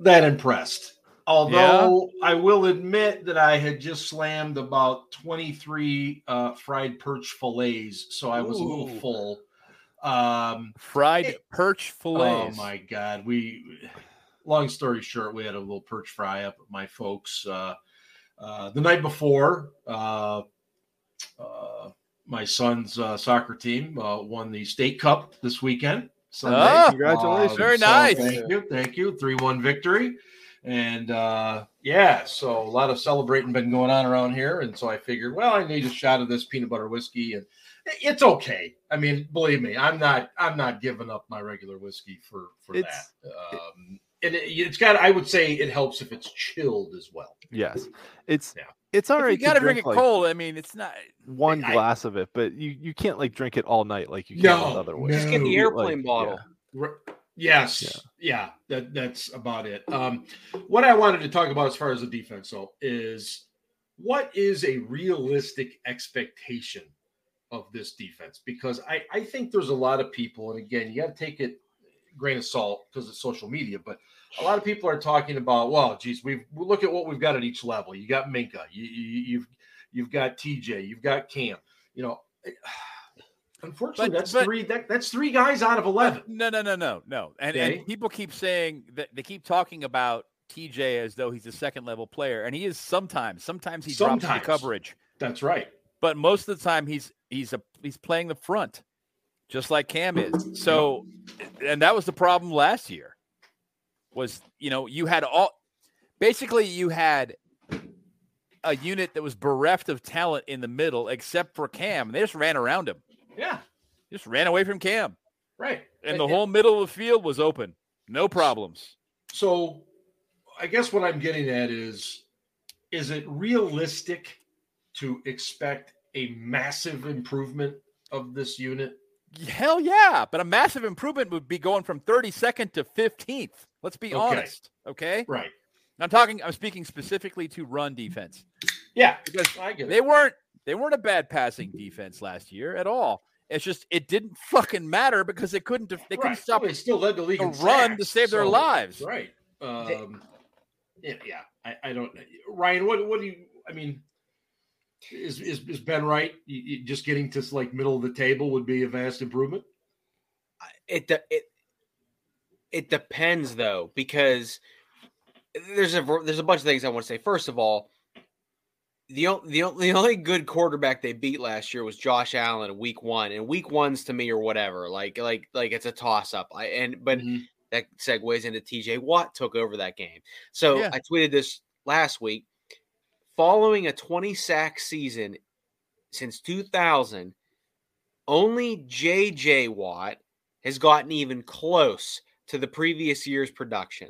Speaker 1: that impressed. Although I will admit that I had just slammed about 23 uh, fried perch fillets, so I was a little full. Um,
Speaker 2: Fried
Speaker 1: It-
Speaker 2: perch fillets.
Speaker 1: oh my god, we. Long story short, we had a little perch fry up at my folks uh, uh, the night before. Uh, uh, my son's uh, soccer team uh, won the state cup this weekend. Sunday.
Speaker 2: Ah,
Speaker 4: congratulations.
Speaker 2: Very nice.
Speaker 1: Thank you, thank you. Three one victory, and uh, yeah, so a lot of celebrating been going on around here, and so I figured, well, I need a shot of this peanut butter whiskey, and it's okay. I mean, believe me, I'm not I'm not giving up my regular whiskey for for
Speaker 4: It's-
Speaker 1: that. Um, it, it's got. I would say it helps if it's chilled as well.
Speaker 4: yes. It's
Speaker 1: Yeah.
Speaker 4: it's all
Speaker 2: If
Speaker 4: right.
Speaker 2: you got to drink it
Speaker 4: like,
Speaker 2: cold. I mean, it's not.
Speaker 4: One
Speaker 1: I-
Speaker 4: glass of it, but you, you can't like drink it all night like you can
Speaker 1: No,
Speaker 4: with other
Speaker 1: no.
Speaker 3: Just get the airplane
Speaker 4: like,
Speaker 3: bottle.
Speaker 1: R- Yes, yeah, that that's about it. Um, what I wanted to talk about as far as the defense, though, is what is a realistic expectation of this defense? Because I I think there's a lot of people, and again, you got to take it grain of salt because it's social media, but a lot of people are talking about, well, geez, we've we look at what we've got at each level. You got Minkah, you, you, you've you've got TJ, you've got Cam. You know, eh, *sighs* unfortunately,
Speaker 2: But-
Speaker 1: that's
Speaker 2: but-
Speaker 1: three. That, that's three guys out of eleven.
Speaker 2: No, no, no, no, no. And,
Speaker 1: Okay.
Speaker 2: and people keep saying that they keep talking about TJ as though he's a second level player, and he is sometimes. Sometimes he drops
Speaker 1: Sometimes.
Speaker 2: the coverage,
Speaker 1: That's right.
Speaker 2: but most of the time he's he's a he's playing the front, just like Cam is. Mm-hmm. So, and that was the problem last year. Was you know you had all basically you had a unit that was bereft of talent in the middle, except for Cam. They just ran around him,
Speaker 1: Yeah,
Speaker 2: just ran away from Cam,
Speaker 1: right.
Speaker 2: and the whole middle of the field was open, no problems.
Speaker 1: So, I guess what I'm getting at is, is it realistic to expect a massive improvement of this unit?
Speaker 2: Hell yeah. But a massive improvement would be going from 32nd to 15th. Let's be
Speaker 1: Okay.
Speaker 2: honest. Okay.
Speaker 1: Right.
Speaker 2: I'm talking, I'm speaking specifically to run defense
Speaker 1: Yeah,
Speaker 2: because
Speaker 1: I get it.
Speaker 2: they weren't, they weren't a bad passing defense last year at all. It's just, it didn't fucking matter because they couldn't, def- they couldn't
Speaker 1: Right.
Speaker 2: stop
Speaker 1: Well, they still led the league
Speaker 2: a
Speaker 1: in
Speaker 2: run to
Speaker 1: sacks,
Speaker 2: save their lives.
Speaker 1: Right. Um, yeah, yeah. I, I don't. Ryan, what what do you? I mean, is is, is Ben right? You, you just getting to like middle of the table would be a vast improvement.
Speaker 3: It it it depends though because there's a there's a bunch of things I want to say. First of all, the the the only good quarterback they beat last year was Josh Allen in week 1 and week 1s to me or whatever. Like like like it's a toss up. I and but
Speaker 1: Mhm.
Speaker 3: that segues into TJ Watt took over that game. So
Speaker 2: Yeah.
Speaker 3: I tweeted this last week. Following a 20 sack season since 2000, only JJ Watt has gotten even close to the previous year's production.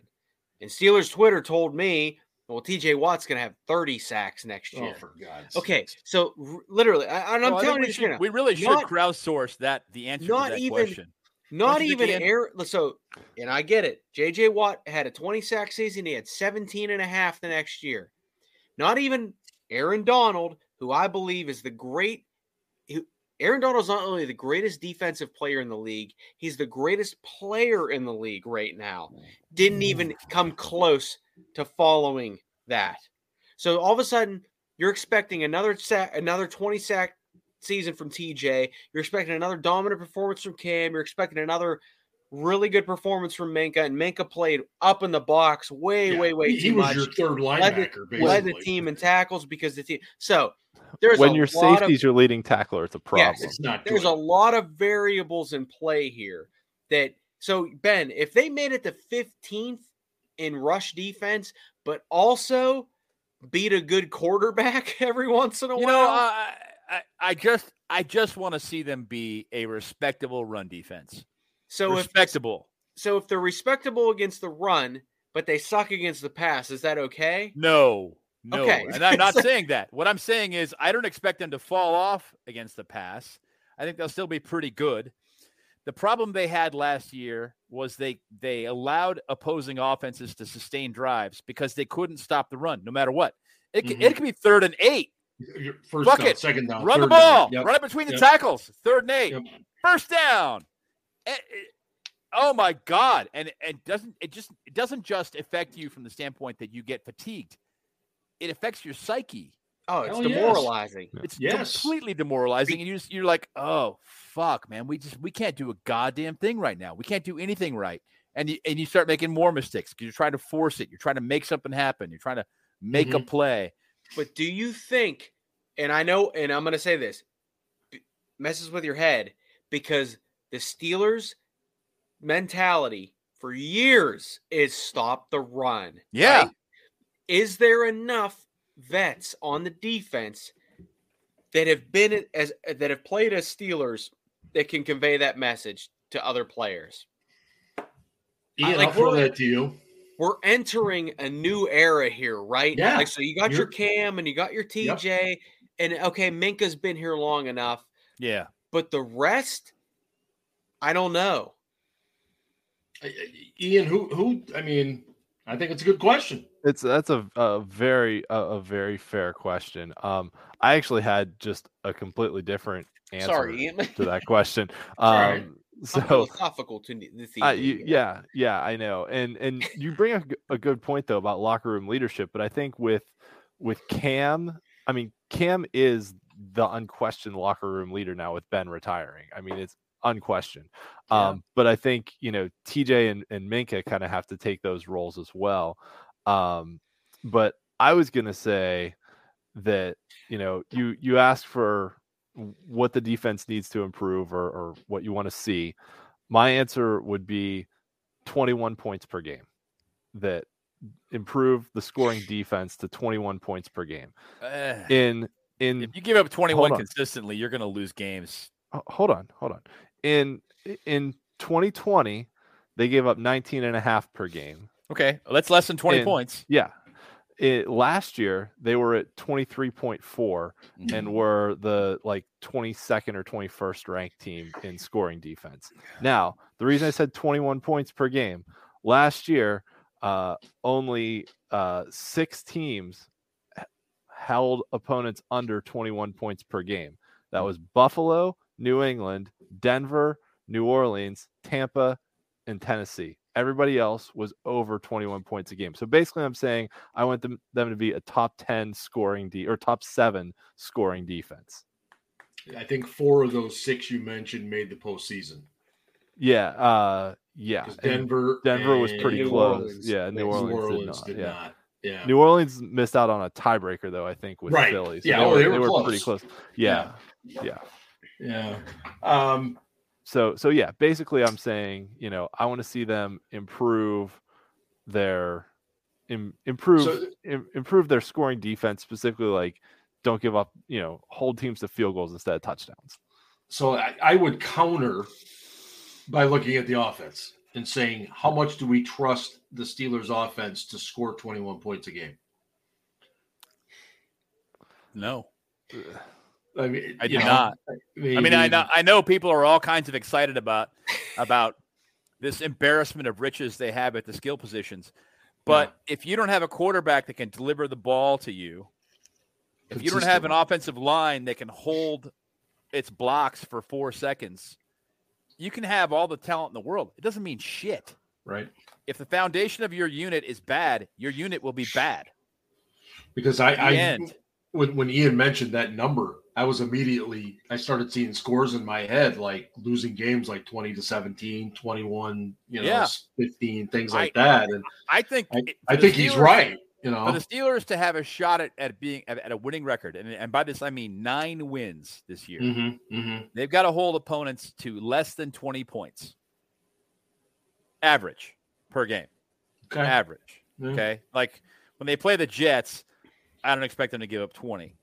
Speaker 3: And Steelers Twitter told me, well, TJ Watt's going to have 30 sacks next oh, year.
Speaker 1: Oh, for God's
Speaker 3: okay,
Speaker 1: sakes.
Speaker 3: so r- literally, I, and I'm
Speaker 2: Well, I think
Speaker 3: telling you,
Speaker 2: should- we really should
Speaker 3: not-
Speaker 2: crowdsource that, the answer
Speaker 3: not
Speaker 2: to that
Speaker 3: even-
Speaker 2: question.
Speaker 3: Not even air. So, and I get it. JJ Watt had a 20 sack season. He had 17 and a half the next year. Not even Aaron Donald, who I believe is the great. Who, Aaron Donald's not only the greatest defensive player in the league, he's the greatest player in the league right now. Didn't mm. even come close to following that. So all of a sudden, you're expecting another sack, another 20 sack season from TJ. You're expecting another dominant performance from Cam. You're expecting another really good performance from Minkah. And Minkah played up in the box way,
Speaker 1: Yeah,
Speaker 3: way, way
Speaker 1: he,
Speaker 3: too
Speaker 1: he was
Speaker 3: much.
Speaker 1: your third
Speaker 3: Led the-
Speaker 1: linebacker, basically.
Speaker 3: Led the team in tackles because the team. So there's
Speaker 4: when
Speaker 3: a
Speaker 4: your
Speaker 3: lot of-
Speaker 4: safety's your leading tackler, it's a problem.
Speaker 3: Yes,
Speaker 1: It's not.
Speaker 3: there's
Speaker 1: good.
Speaker 3: a lot of variables in play here that so Ben, if they made it to 15th in rush defense, but also beat a good quarterback *laughs* every once in a
Speaker 2: You
Speaker 3: while.
Speaker 2: know, I, I, I just, I just want to see them be a respectable run defense.
Speaker 3: So if
Speaker 2: respectable.
Speaker 3: so if they're respectable against the run, but they suck against the pass, is that okay?
Speaker 2: No, no.
Speaker 3: Okay.
Speaker 2: And I'm not *laughs*
Speaker 3: So-
Speaker 2: saying that. What I'm saying is I don't expect them to fall off against the pass. I think they'll still be pretty good. The problem they had last year was they they allowed opposing offenses to sustain drives because they couldn't stop the run no matter what. It, c-
Speaker 1: Mhm.
Speaker 2: it could be third and eight.
Speaker 1: First
Speaker 2: Fuck
Speaker 1: down, second down,
Speaker 2: run the
Speaker 1: third down.
Speaker 2: ball.
Speaker 1: Yep.
Speaker 2: Run it between the
Speaker 1: Yep.
Speaker 2: tackles. Third and eight.
Speaker 1: Yep.
Speaker 2: First down. Eh, eh, oh my god! And it doesn't it just it doesn't just affect you from the standpoint that you get fatigued. It affects your psyche.
Speaker 3: Oh, it's
Speaker 1: Hell yes.
Speaker 3: demoralizing.
Speaker 2: It's
Speaker 1: Yes.
Speaker 2: completely demoralizing, and you just, you're like, oh fuck, man, we just we can't do a goddamn thing right now. We can't do anything right, and you and you start making more mistakes because you're trying to force it. You're trying to make something happen. You're trying to make a play.
Speaker 3: But do you think, and I know, and I'm going to say this, messes with your head because the Steelers' mentality for years is stop the run.
Speaker 2: Yeah.
Speaker 3: right? Is there enough vets on the defense that have been as that have played as Steelers that can convey that message to other players?
Speaker 1: Ian,
Speaker 3: like,
Speaker 1: I'll throw
Speaker 3: we're-
Speaker 1: that to you.
Speaker 3: we're entering a new era here, right?
Speaker 1: Yeah.
Speaker 3: Like, so you got your
Speaker 1: You're-
Speaker 3: Cam and you got your TJ, and okay, Minkah's been here long enough,
Speaker 2: Yeah.
Speaker 3: but the rest, I don't know.
Speaker 1: Ian, who who? I mean, I think it's a good question.
Speaker 4: It's that's a, a very a, a very fair question. Um, I actually had just a completely different answer
Speaker 3: Sorry,
Speaker 4: to that *laughs* question.
Speaker 1: Sorry.
Speaker 4: Um,
Speaker 3: I'm
Speaker 4: so
Speaker 3: philosophical to this
Speaker 4: Uh,
Speaker 3: evening,
Speaker 4: you,
Speaker 3: you
Speaker 4: yeah, yeah, I know, and and you bring up a good point though about locker room leadership, but I think with with Cam, I mean Cam is the unquestioned locker room leader now with Ben retiring. I mean it's unquestioned.
Speaker 2: Yeah.
Speaker 4: Um, but I think you know TJ and, and Minkah kind of have to take those roles as well. Um, but I was gonna say that you know you you ask for what the defense needs to improve or, or what you want to see my answer would be 21 points per game that improve the scoring *sighs* defense to 21 points per game in in
Speaker 2: if you give up 21 consistently, you're going to lose games.
Speaker 4: hold on hold on in in 2020 they gave up 19 and a half per game
Speaker 2: Okay, well, that's less than 20
Speaker 4: And-
Speaker 2: points.
Speaker 4: yeah it, last year they were at 23.4
Speaker 2: Mm-hmm.
Speaker 4: and were the like 22nd or 21st ranked team in scoring defense. Now, the reason I said 21 points per game last year, uh, only uh, six teams held opponents under 21 points per game. That was Buffalo, New England, Denver, New Orleans, Tampa, and Tennessee. Everybody else was over 21 points a game. So basically, I'm saying I want them, them to be a top 10 scoring de- or top seven scoring defense.
Speaker 1: I think four of those six you mentioned made the postseason.
Speaker 4: Yeah, uh, yeah.
Speaker 1: Denver,
Speaker 4: Denver was pretty
Speaker 3: New
Speaker 4: close.
Speaker 3: Orleans.
Speaker 4: Yeah, New
Speaker 1: New
Speaker 4: Orleans,
Speaker 1: Orleans
Speaker 4: did,
Speaker 1: did
Speaker 4: not.
Speaker 1: not.
Speaker 4: Yeah.
Speaker 1: Yeah.
Speaker 4: New Orleans missed out on a tiebreaker though. I think with
Speaker 1: Right.
Speaker 4: Philly.
Speaker 1: Yeah, oh, they were
Speaker 4: pretty
Speaker 1: close.
Speaker 4: close. Yeah, yeah.
Speaker 1: Yeah. Um,
Speaker 4: So so yeah, basically, I'm saying you know I want to see them improve their im, improve
Speaker 1: So-
Speaker 4: im, improve their scoring defense specifically like don't give up you know hold teams to field goals instead of touchdowns.
Speaker 1: so I, I would counter by looking at the offense and saying, how much do we trust the Steelers offense to score 21 points a game?
Speaker 2: No,
Speaker 1: I mean,
Speaker 2: I did
Speaker 1: know,
Speaker 2: not. I mean, I know I know people are all kinds of excited about about this embarrassment of riches they have at the skill positions. But if you don't have a quarterback that can deliver the ball to you, if you don't have an offensive line that can hold its blocks for four seconds, you can have all the talent in the world. It doesn't mean shit.
Speaker 1: right?
Speaker 2: If the foundation of your unit is bad, your unit will be bad.
Speaker 1: Because I, I when when Ian mentioned that number, I was immediately I started seeing scores in my head like losing games like 20 to 17, 21, you know,
Speaker 2: Yeah.
Speaker 1: 15, things like
Speaker 2: I-
Speaker 1: that. And
Speaker 2: I think
Speaker 1: I, I
Speaker 2: for
Speaker 1: think he's right. You
Speaker 2: For
Speaker 1: know,
Speaker 2: the Steelers to have a shot at, at being at, a winning record, and, and by this I mean nine wins this year,
Speaker 1: Mhm, mhm.
Speaker 2: they've got to hold opponents to less than 20 points. Average per game.
Speaker 1: okay.
Speaker 2: Average.
Speaker 1: Yeah.
Speaker 2: Okay. Like when they play the Jets, I don't expect them to give up 20.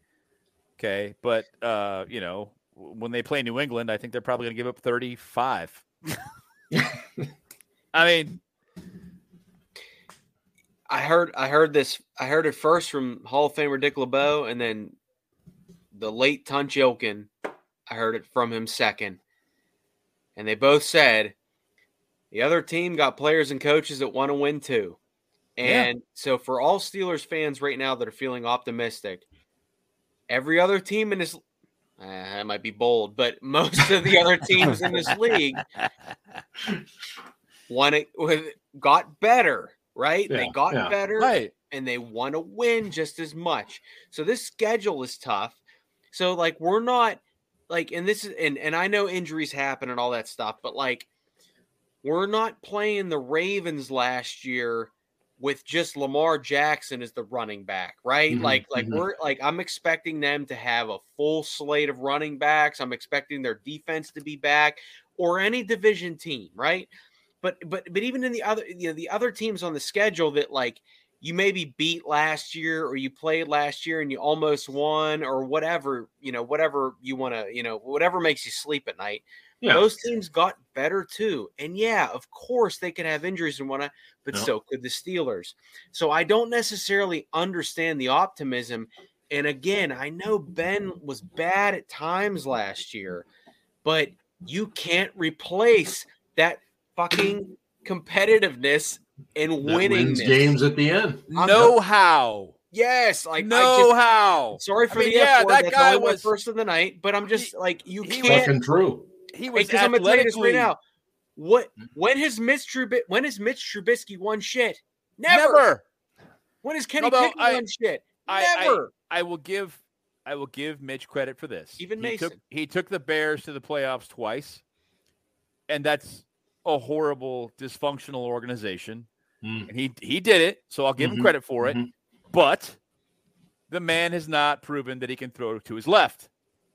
Speaker 2: Okay. But uh, you know, when they play New England, I think they're probably gonna give up 35. *laughs* I mean,
Speaker 3: I heard I heard this I heard it first from Hall of Famer Dick LeBeau and then the late Tunch Ilkin. I heard it from him second. And they both said the other team got players and coaches that want to win too.
Speaker 2: Yeah.
Speaker 3: And so for all Steelers fans right now that are feeling optimistic, every other team in this uh, that might be bold, but *laughs* most of the other teams in this league *laughs* want to got better, right? they got
Speaker 1: yeah.
Speaker 3: better
Speaker 2: right.
Speaker 3: and they want to win just as much. So this schedule is tough. So like we're not like and this is and and I know injuries happen and all that stuff, but like we're not playing the Ravens last year with just Lamar Jackson as the running back, right?
Speaker 1: Mhm,
Speaker 3: Like like
Speaker 1: mhm.
Speaker 3: we're like I'm expecting them to have a full slate of running backs. I'm expecting their defense to be back or any division team, right? But but but even in the other you know the other teams on the schedule that like you maybe beat last year or you played last year and you almost won or whatever, you know, whatever you want to, you know, whatever makes you sleep at night.
Speaker 1: Yeah.
Speaker 3: Those teams got better too. And yeah, of course they could have injuries and whatnot, but
Speaker 1: Yeah.
Speaker 3: so could the Steelers. So I don't necessarily understand the optimism. And again, I know Ben was bad at times last year, but you can't replace that fucking competitiveness and winning
Speaker 1: games at the end.
Speaker 3: I'm
Speaker 2: know how.
Speaker 3: Yes, like I
Speaker 2: know
Speaker 3: just,
Speaker 2: how.
Speaker 3: sorry for
Speaker 2: I mean,
Speaker 3: the
Speaker 2: yeah,
Speaker 3: F word,
Speaker 2: that
Speaker 3: that's
Speaker 2: guy was-
Speaker 3: first of the night, but I'm just like you
Speaker 2: he
Speaker 3: can't.
Speaker 1: Fucking true.
Speaker 2: He was
Speaker 3: Because I'm gonna tell you this right now. What when has Mitch Trubisky when has Mitch Trubisky won shit? Never.
Speaker 2: never.
Speaker 3: When has Kenny
Speaker 2: Although
Speaker 3: Pickett
Speaker 2: I-
Speaker 3: won shit?
Speaker 2: I- I-
Speaker 3: Never.
Speaker 2: I will give I will give Mitch credit for this.
Speaker 3: Even
Speaker 2: he took
Speaker 3: Mason.
Speaker 2: he took the Bears to the playoffs twice, and that's a horrible dysfunctional organization.
Speaker 1: Mm.
Speaker 2: And he he did it, so I'll give
Speaker 1: Mhm,
Speaker 2: him credit for it.
Speaker 1: mhm.
Speaker 2: But the man has not proven that he can throw to his left.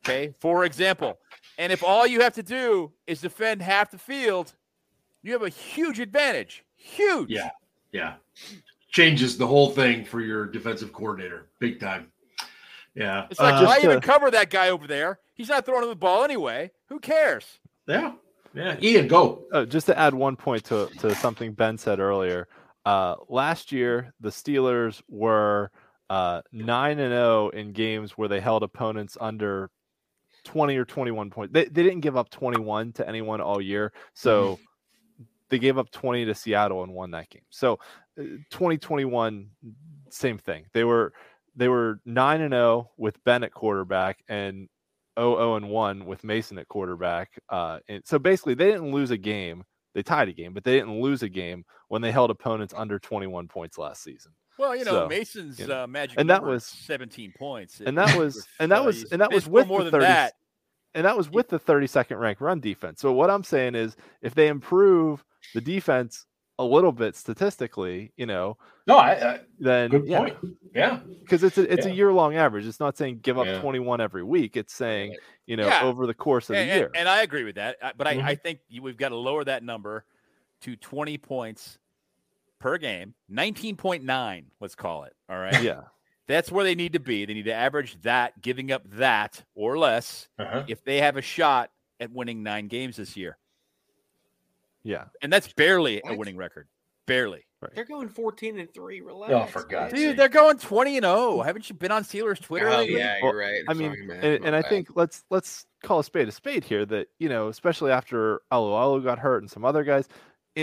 Speaker 2: Okay, for example, and if all you have to do is defend half the field, you have a huge advantage. Huge.
Speaker 1: Yeah. Yeah. Changes the whole thing for your defensive coordinator. Big time. Yeah.
Speaker 2: It's like
Speaker 1: Uh,
Speaker 2: why
Speaker 4: Just
Speaker 2: even
Speaker 4: to-
Speaker 2: cover that guy over there? He's not throwing him the ball anyway. Who cares?
Speaker 1: yeah. Yeah. Ian, go.
Speaker 4: Uh, just to add one point to, to something Ben said earlier, uh, last year the Steelers were uh, nine and zero in games where they held opponents under twenty or twenty one points. They they didn't give up twenty one to anyone all year, so they gave up twenty to Seattle and won that game. So uh, twenty twenty one, same thing. They were they were nine and zero with Ben at quarterback and 0 and 1 with Mason at quarterback. Uh, and so basically, they didn't lose a game. They tied a game, but they didn't lose a game when they held opponents under 21 points last season.
Speaker 2: Well, you know,
Speaker 4: So,
Speaker 2: Mason's
Speaker 4: you know.
Speaker 2: uh, magic
Speaker 4: And that was-
Speaker 2: 17 points.
Speaker 4: And that *laughs* was and that was and that was with
Speaker 2: more
Speaker 4: the
Speaker 2: than
Speaker 4: 30
Speaker 2: that.
Speaker 4: and that was with the 32nd ranked run defense. So what I'm saying is, if they improve the defense a little bit statistically, you know,
Speaker 1: No, I, I
Speaker 4: then
Speaker 1: good
Speaker 4: yeah,
Speaker 1: point. Yeah.
Speaker 4: because it's a it's
Speaker 1: Yeah.
Speaker 4: a year long average. It's not saying give up
Speaker 1: Yeah.
Speaker 4: 21 every week. It's saying you know
Speaker 2: Yeah.
Speaker 4: over the course of the year.
Speaker 2: and, and I agree with that. But I,
Speaker 1: Mhm.
Speaker 2: I think we've got to lower that number to 20 points per game, 19.9, let's call it. All right.
Speaker 4: yeah,
Speaker 2: That's where they need to be. They need to average that, giving up that or less
Speaker 1: Uh-huh.
Speaker 2: if they have a shot at winning nine games this year.
Speaker 4: yeah.
Speaker 2: And that's barely a winning record. Barely.
Speaker 3: They're going 14 and 3. Relax.
Speaker 1: Oh, for God's
Speaker 2: Dude,
Speaker 1: sake.
Speaker 2: they're going 20 and 0. Haven't you been on Steelers Twitter
Speaker 3: Oh,
Speaker 2: lately?
Speaker 3: yeah, you're right.
Speaker 4: I mean,
Speaker 3: man.
Speaker 4: and, and I
Speaker 3: bad.
Speaker 4: think let's let's call a spade a spade here. That you know, especially after Alu got hurt and some other guys,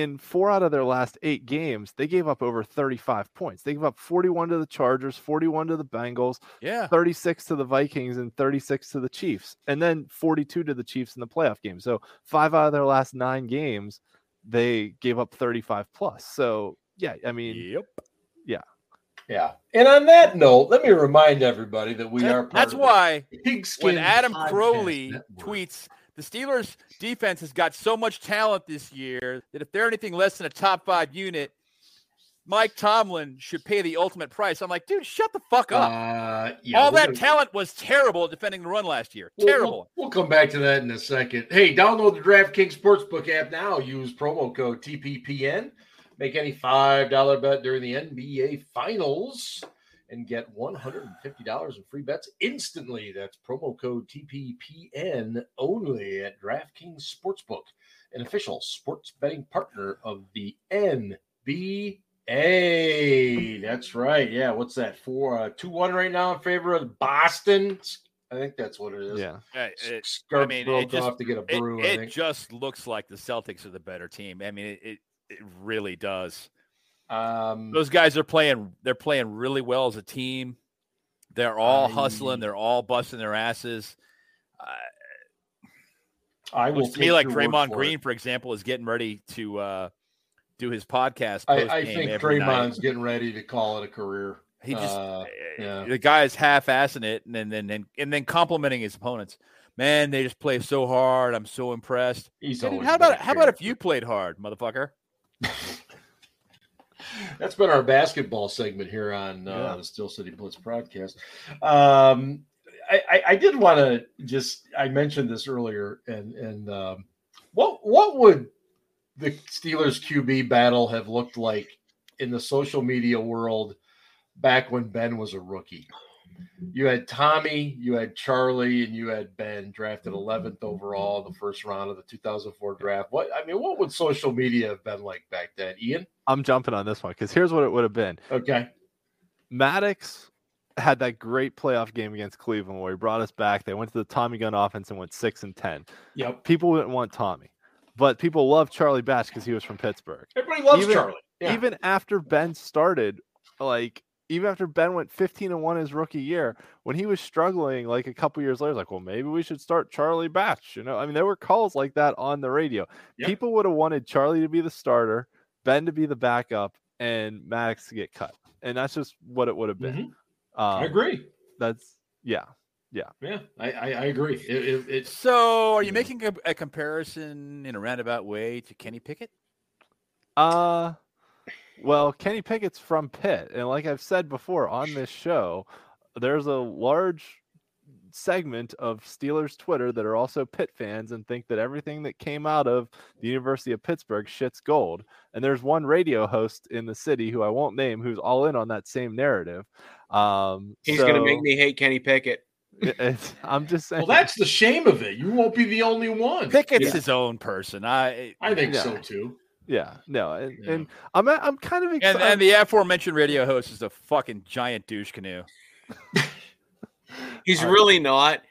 Speaker 4: in four out of their last eight games, they gave up over 35 points. They gave up 41 to the Chargers, 41 to the Bengals,
Speaker 2: Yeah.
Speaker 4: 36 to the Vikings, and 36 to the Chiefs, and then 42 to the Chiefs in the playoff game. So five out of their last nine games, they gave up 35 plus. So yeah, I mean,
Speaker 2: Yep.
Speaker 1: Yeah. Yeah. And on that note, let me remind everybody that we
Speaker 2: That-
Speaker 1: are part
Speaker 2: that's
Speaker 1: of
Speaker 2: why
Speaker 1: the Pigskin
Speaker 2: when Adam
Speaker 1: Podcast
Speaker 2: Crowley
Speaker 1: Network.
Speaker 2: tweets the Steelers defense has got so much talent this year that if they're anything less than a top five unit, Mike Tomlin should pay the ultimate price. I'm like, dude, shut the fuck up.
Speaker 1: Uh, yeah,
Speaker 2: All that
Speaker 1: gonna-
Speaker 2: talent was terrible defending the run last year.
Speaker 1: We'll-
Speaker 2: Terrible.
Speaker 1: We'll, we'll come back to that in a second. Hey, download the DraftKings Sportsbook app now. Use promo code TPPN. Make any $5 bet during the NBA Finals and get $150 in free bets instantly. That's promo code TPPN only at DraftKings Sportsbook, an official sports betting partner of the NBA. That's right. Yeah, what's that? For uh, 2 1 right now in favor of Boston. I think that's what it is.
Speaker 4: yeah.
Speaker 2: It-
Speaker 1: Scarp
Speaker 2: I mean, it
Speaker 1: broke
Speaker 2: just-
Speaker 1: off to get a brew. I
Speaker 2: it just looks like the Celtics are the better team. I mean, it, it, it really does.
Speaker 1: Um,
Speaker 2: Those guys are playing. They're playing really well as a team. They're all
Speaker 1: I-
Speaker 2: hustling. They're all busting their asses. Uh,
Speaker 1: I will
Speaker 2: to me like Draymond Green,
Speaker 1: it.
Speaker 2: for example, is getting ready to uh, do his podcast.
Speaker 1: I, I think
Speaker 2: every night.
Speaker 1: Draymond's getting ready to call it a career.
Speaker 2: He just
Speaker 1: uh,
Speaker 2: uh,
Speaker 1: yeah.
Speaker 2: the guy's half-assing it, and then and, then and then complimenting his opponents. Man, they just play so hard. I'm so impressed.
Speaker 1: He's
Speaker 2: dude, how about how about if you played hard, motherfucker? *laughs*
Speaker 1: That's been our basketball segment here on uh,
Speaker 4: Yeah.
Speaker 1: the Steel City Blitz broadcast. Um, I, I, I did want to just I mentioned this earlier, and and um, what what would the Steelers QB battle have looked like in the social media world back when Ben was a rookie? You had Tommy, you had Charlie, and you had Ben drafted 11th overall in the first round of the 2004 draft. What I mean, what would social media have been like back then, Ian?
Speaker 4: I'm jumping on this one because here's what it would have been.
Speaker 1: Okay.
Speaker 4: Maddox had that great playoff game against Cleveland where he brought us back. They went to the Tommy gun offense and went six and ten.
Speaker 1: Yep.
Speaker 4: People didn't want Tommy. but people loved Charlie Batch because he was from Pittsburgh.
Speaker 1: Everybody loves
Speaker 4: Even-
Speaker 1: Charlie. Yeah.
Speaker 4: Even after Ben started, like even after Ben went 15 and 1 his rookie year, when he was struggling like a couple years later, like, well, maybe we should start Charlie Batch. You know, I mean, there were calls like that on the radio.
Speaker 1: Yep.
Speaker 4: People would have wanted Charlie to be the starter, Ben to be the backup, and Maddox to get cut. And that's just what it would have been.
Speaker 1: Mhm.
Speaker 4: Um,
Speaker 1: I agree.
Speaker 4: That's yeah.
Speaker 1: Yeah, I, I, I agree. It, it, it's
Speaker 2: So, are you
Speaker 1: Yeah.
Speaker 2: making a, a comparison in a roundabout way to Kenny Pickett?
Speaker 4: Uh well, Kenny Pickett's from Pitt, and like I've said before on this show, there's a large segment of Steelers Twitter that are also Pitt fans and think that everything that came out of the University of Pittsburgh shits gold. And there's one radio host in the city who I won't name who's all in on that same narrative. Um,
Speaker 3: He's gonna make me hate Kenny Pickett.
Speaker 4: it- I'm just saying.
Speaker 1: well, that's the shame of it. You won't be the only one.
Speaker 2: Pickett's
Speaker 3: Yeah.
Speaker 2: his own person. I
Speaker 1: I think
Speaker 4: Yeah.
Speaker 1: so too.
Speaker 4: Yeah, no, and,
Speaker 1: Yeah.
Speaker 4: and I'm I'm kind of
Speaker 2: and,
Speaker 4: excited.
Speaker 2: and the aforementioned radio host is a fucking giant douche canoe. *laughs*
Speaker 3: He's
Speaker 4: I-
Speaker 3: really not.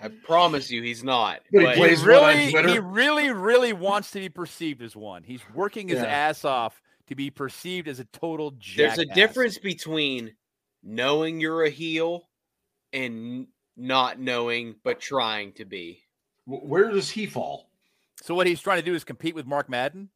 Speaker 3: I promise you, he's not.
Speaker 1: But he
Speaker 3: But
Speaker 2: He
Speaker 1: plays
Speaker 2: really, he really, really wants to be perceived as one. He's working his
Speaker 1: Yeah.
Speaker 2: ass off to be perceived as a total jackass.
Speaker 3: there's a difference between knowing you're a heel and not knowing but trying to be.
Speaker 1: Where does he fall?
Speaker 2: So what he's trying to do is compete with Mark Madden.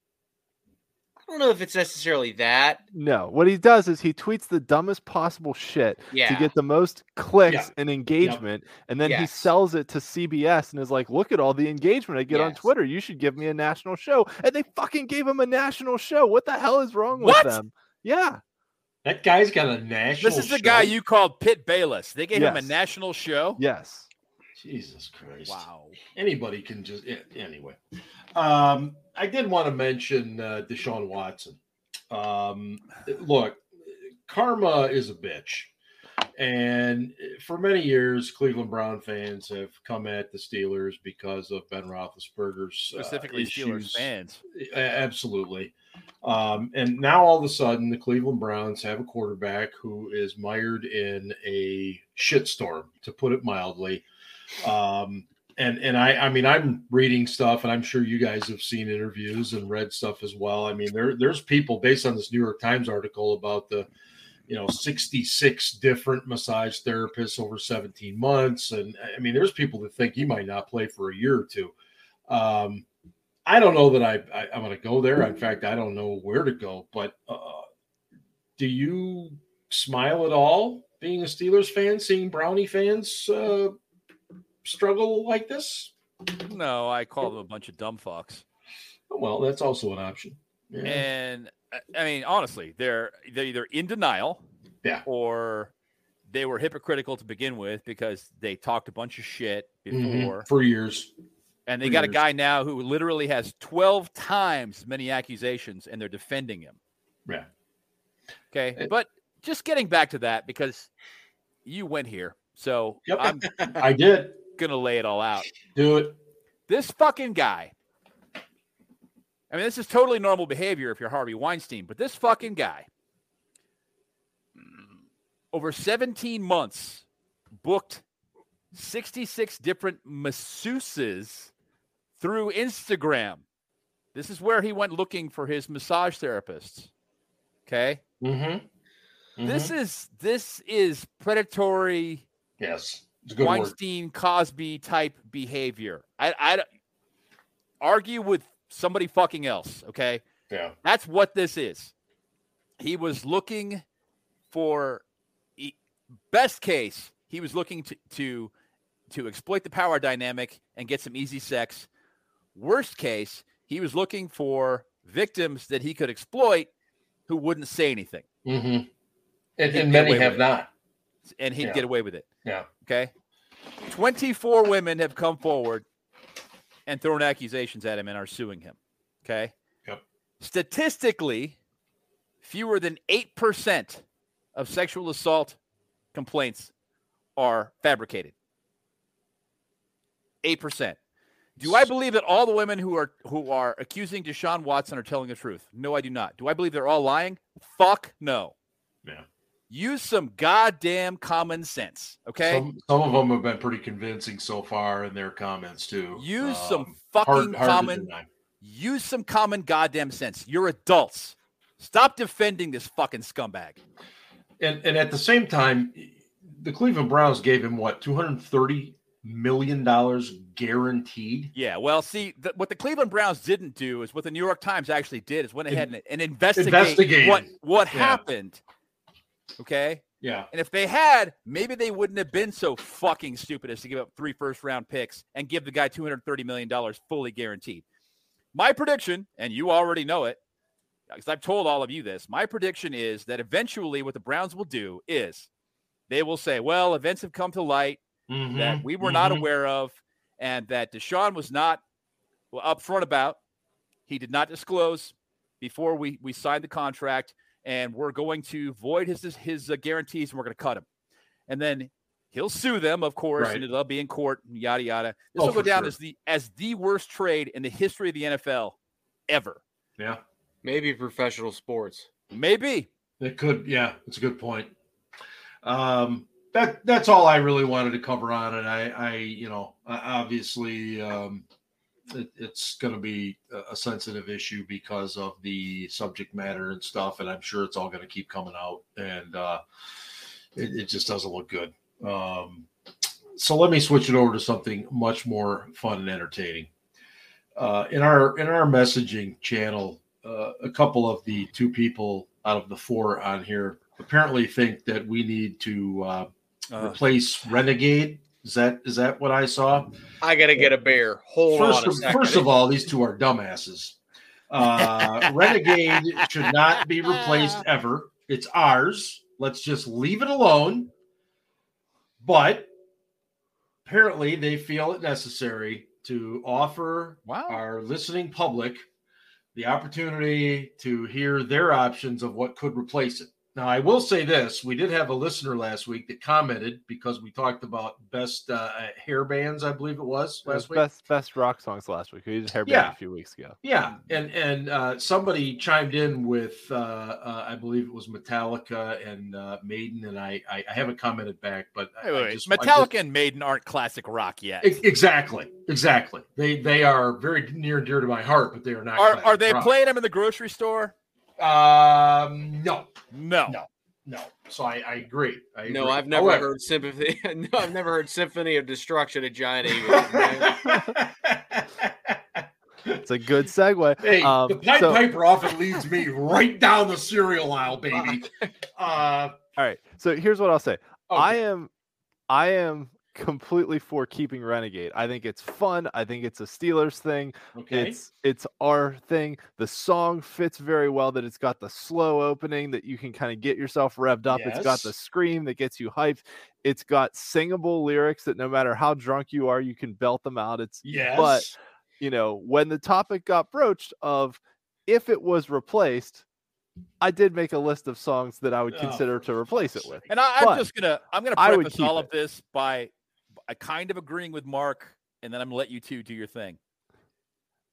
Speaker 3: I don't know if it's necessarily that.
Speaker 4: No, what he does is he tweets the dumbest possible shit
Speaker 3: Yeah.
Speaker 4: to get the most clicks
Speaker 1: Yeah.
Speaker 4: and engagement, and then he sells it to CBS and is like, "Look at all the engagement I get on Twitter. You should give me a national show." And they fucking gave him a national show. What the hell is wrong
Speaker 2: What?
Speaker 4: with them? Yeah,
Speaker 1: That guy's got a national.
Speaker 2: This is the guy you called Pitt Bayless. They gave him a national show.
Speaker 4: yes,
Speaker 1: Jesus Christ!
Speaker 2: Wow.
Speaker 1: Anybody can just yeah, anyway. Um, I did want to mention uh, Deshaun Watson. Um, look, karma is a bitch, and for many years, Cleveland Brown fans have come at the Steelers because of Ben Roethlisberger's uh,
Speaker 2: Specifically, Steelers
Speaker 1: issues.
Speaker 2: fans.
Speaker 1: A- Absolutely. Um, and now all of a sudden, the Cleveland Browns have a quarterback who is mired in a shitstorm, to put it mildly. Um, and and I, I mean, I'm reading stuff, and I'm sure you guys have seen interviews and read stuff as well. I mean, there there's people based on this New York Times article about the, you know, 66 different massage therapists over 17 months, and I mean, there's people that think he might not play for a year or two. Um, I don't know that I, I I'm going to go there. In fact, I don't know where to go. But uh, do you smile at all being a Steelers fan, seeing Brownie fans uh, struggle like this?
Speaker 2: No, I call them a bunch of dumb fucks.
Speaker 1: Well, that's also an option. Yeah.
Speaker 2: And I mean, honestly, they're they're either in denial,
Speaker 1: Yeah.
Speaker 2: or they were hypocritical to begin with because they talked a bunch of shit
Speaker 1: Mhm.
Speaker 2: before,
Speaker 1: for years.
Speaker 2: And they got a guy now who literally has twelve times many accusations, and they're defending him.
Speaker 1: Yeah.
Speaker 2: Okay,
Speaker 1: It-
Speaker 2: but just getting back to that because you went here, so
Speaker 1: Yep.
Speaker 2: I'm *laughs*
Speaker 1: I did
Speaker 2: gonna lay it all out.
Speaker 1: do it.
Speaker 2: This fucking guy. I mean, this is totally normal behavior if you're Harvey Weinstein, but this fucking guy, over 17 months, booked 66 different masseuses through Instagram. This is where he went looking for his massage therapists. Okay.
Speaker 1: Mm-hmm.
Speaker 2: This is this is predatory
Speaker 1: yes, it's good word.
Speaker 2: Weinstein Cosby type behavior. I I argue with somebody fucking else. Okay,
Speaker 1: Yeah.
Speaker 2: that's what this is. He was looking for best case. He was looking to to to exploit the power dynamic and get some easy sex. Worst case, he was looking for victims that he could exploit who wouldn't say anything,
Speaker 1: Mm-hmm. And, and many have
Speaker 2: with it.
Speaker 1: not.
Speaker 2: and he'd
Speaker 1: Yeah.
Speaker 2: get away with it.
Speaker 1: Yeah.
Speaker 2: Okay. 24 women have come forward and thrown accusations at him and are suing him. Okay.
Speaker 1: Yep.
Speaker 2: Statistically, fewer than 8% of sexual assault complaints are fabricated. 8%. Do I believe that all the women who are who are accusing Deshaun Watson are telling the truth? No, I do not. Do I believe they're all lying? Fuck no.
Speaker 1: Yeah.
Speaker 2: Use some goddamn common sense. Okay.
Speaker 1: Some, some of them have been pretty convincing so far in their comments too.
Speaker 2: Use some
Speaker 1: Um,
Speaker 2: fucking
Speaker 1: hard, hard
Speaker 2: common use some common goddamn sense. You're adults. Stop defending this fucking scumbag.
Speaker 1: And and at the same time, the Cleveland Browns gave him what two hundred thirty million dollars guaranteed.
Speaker 2: Yeah, well, see, the, what the Cleveland Browns didn't do is what the New York Times actually did is went ahead and, and investigate
Speaker 1: Investigated.
Speaker 2: what what
Speaker 1: Yeah.
Speaker 2: happened. Okay,
Speaker 1: Yeah,
Speaker 2: and if they had, maybe they wouldn't have been so fucking stupid as to give up three first round picks and give the guy two hundred thirty million dollars fully guaranteed. My prediction, and you already know it, because I've told all of you this. My prediction is that eventually, what the Browns will do is they will say, "Well, events have come to light."
Speaker 1: Mm-hmm.
Speaker 2: that we were not aware of and that Deshaun was not well, upfront about. He did not disclose before we, we signed the contract, and we're going to void his his uh, guarantees and we're going to cut him. And then he'll sue them, of course,
Speaker 1: Right.
Speaker 2: and it'll be in court, and yada yada. This
Speaker 1: Oh,
Speaker 2: will go down
Speaker 1: sure.
Speaker 2: as the as the worst trade in the history of the NFL ever.
Speaker 1: Yeah,
Speaker 3: Maybe professional sports.
Speaker 2: Maybe.
Speaker 1: it could. Yeah, it's a good point. Um, that that's all I really wanted to cover on it. I, I you know, uh, obviously, um, it, it's going to be a- sensitive issue because of the subject matter and stuff, and I'm sure it's all going to keep coming out, and uh, it, it just doesn't look good. Um, so let me switch it over to something much more fun and entertaining. Uh, in our in our messaging channel, uh, a couple of the two people out of the four on here apparently think that we need to uh,
Speaker 2: Uh,
Speaker 1: replace Renegade. Is that is that what I saw?
Speaker 3: I gotta get a bear. Hold
Speaker 1: First
Speaker 3: on a
Speaker 1: of,
Speaker 3: second.
Speaker 1: first of all, these two are dumbasses. Uh, *laughs* Renegade should not be replaced ever. It's ours. Let's just leave it alone. But apparently, they feel it necessary to offer
Speaker 2: wow.
Speaker 1: our listening public the opportunity to hear their options of what could replace it. Now, I will say this: we did have a listener last week that commented because we talked about best uh, hair bands, I believe it was
Speaker 4: It was
Speaker 1: week.
Speaker 4: best best rock songs last week. We did Hairband
Speaker 1: Yeah.
Speaker 4: a few weeks ago.
Speaker 1: Yeah, and and uh, somebody chimed in with uh, uh, I believe it was Metallica and uh, Maiden, and I, I I haven't commented back, but I-
Speaker 2: Wait, wait,
Speaker 1: I
Speaker 2: wait.
Speaker 1: just- I
Speaker 2: Metallica
Speaker 1: just-
Speaker 2: and Maiden aren't classic rock yet.
Speaker 1: Exactly, exactly. They they are very near and dear to my heart, but they are not.
Speaker 2: Are, are they
Speaker 1: rock.
Speaker 2: playing them in the grocery store?
Speaker 1: Um, no,
Speaker 2: No.
Speaker 1: No. no. So I, I agree. I
Speaker 3: No. I've never
Speaker 1: However-
Speaker 3: heard sympathy. *laughs* no, I've never heard Symphony of Destruction at Giant *laughs* Eagle.
Speaker 4: It's a good segue.
Speaker 1: hey,
Speaker 4: Um,
Speaker 1: the Pied
Speaker 4: so-
Speaker 1: Piper often leads me right down the cereal aisle, baby. *laughs* Uh,
Speaker 4: All right. So here's what I'll say.
Speaker 1: okay.
Speaker 4: I am I am completely for keeping Renegade. I think it's fun. I think it's a Steelers thing.
Speaker 1: okay.
Speaker 4: It's it's our thing. The song fits very well that it's got the slow opening that you can kind of get yourself revved up. It's got the scream that gets you hyped. It's got singable lyrics that no matter how drunk you are, you can belt them out. It's
Speaker 1: yes.
Speaker 4: but you know, when the topic got broached of if it was replaced, I did make a list of songs that I would
Speaker 1: Oh,
Speaker 4: consider
Speaker 1: for
Speaker 4: to replace it with.
Speaker 2: And I, I'm just gonna I'm gonna
Speaker 4: I would
Speaker 2: preface all
Speaker 4: it.
Speaker 2: of this by I kind of agreeing with Mark, and then I'm gonna let you two do your thing.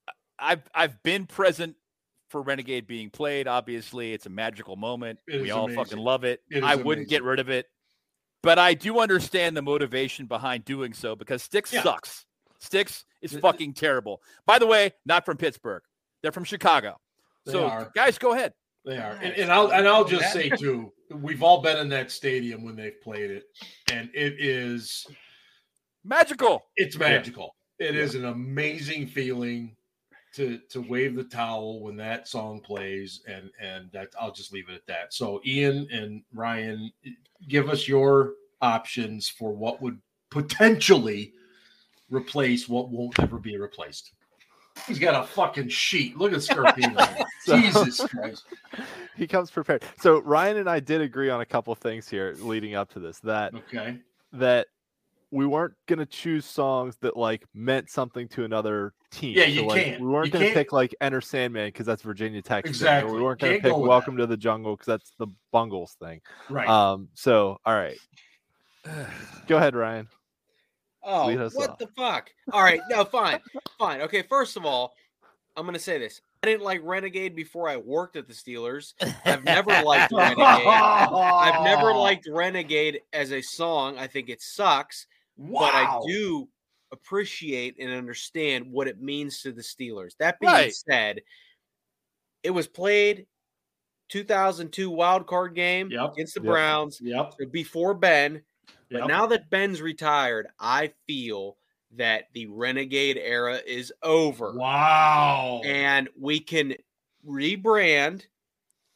Speaker 2: I- I've I've been present for Renegade being played. Obviously, it's a magical moment.
Speaker 1: It
Speaker 2: we all
Speaker 1: amazing.
Speaker 2: fucking love it.
Speaker 1: It is
Speaker 2: I wouldn't get rid of it, but I do understand the motivation behind doing so because Styx
Speaker 1: Yeah.
Speaker 2: sucks. Styx is
Speaker 1: Th- th-
Speaker 2: fucking terrible. By the way, not from Pittsburgh. They're from Chicago.
Speaker 1: They
Speaker 2: so
Speaker 1: are.
Speaker 2: guys, go ahead.
Speaker 1: They are, and, and I'll and I'll just say too, we've all been in that stadium when they've played it, and it is
Speaker 2: Magical.
Speaker 1: it's
Speaker 4: Yeah.
Speaker 1: magical. It is an amazing feeling to to wave the towel when that song plays, and and that I'll just leave it at that. So Ian and Ryan, give us your options for what would potentially replace what won't ever be replaced. He's got a fucking sheet. Look at Scarpino. *laughs*
Speaker 4: So-
Speaker 1: Jesus Christ.
Speaker 4: he comes prepared. So Ryan and I did agree on a couple things here leading up to this that
Speaker 1: Okay.
Speaker 4: that we weren't gonna choose songs that like meant something to another team.
Speaker 1: Yeah, you
Speaker 4: like,
Speaker 1: can't.
Speaker 4: We weren't
Speaker 1: You
Speaker 4: gonna
Speaker 1: can't-
Speaker 4: pick like Enter Sandman because that's Virginia Tech. thing,
Speaker 1: Exactly.
Speaker 4: We weren't gonna
Speaker 1: Can't
Speaker 4: pick
Speaker 1: go
Speaker 4: Welcome
Speaker 1: that.
Speaker 4: to the Jungle because that's the Bungles thing.
Speaker 1: Right.
Speaker 4: Um. So all right, *sighs* go ahead, Ryan.
Speaker 3: Oh, what
Speaker 4: off.
Speaker 3: the fuck? All right, no, fine, fine. Okay, first of all, I'm gonna say this. I didn't like Renegade before I worked at the Steelers. I've never liked Renegade. I've never *laughs* liked Renegade as a song. I think it sucks,
Speaker 1: Wow.
Speaker 3: but I do appreciate and understand what it means to the Steelers. That being
Speaker 2: Right.
Speaker 3: said, it was played 2002 wild card game
Speaker 1: Yep.
Speaker 3: against the
Speaker 4: Yep.
Speaker 3: Browns
Speaker 1: Yep.
Speaker 3: before Ben. But
Speaker 1: Yep.
Speaker 3: now that Ben's retired, I feel that the Renegade era is over
Speaker 1: Wow.
Speaker 3: and we can rebrand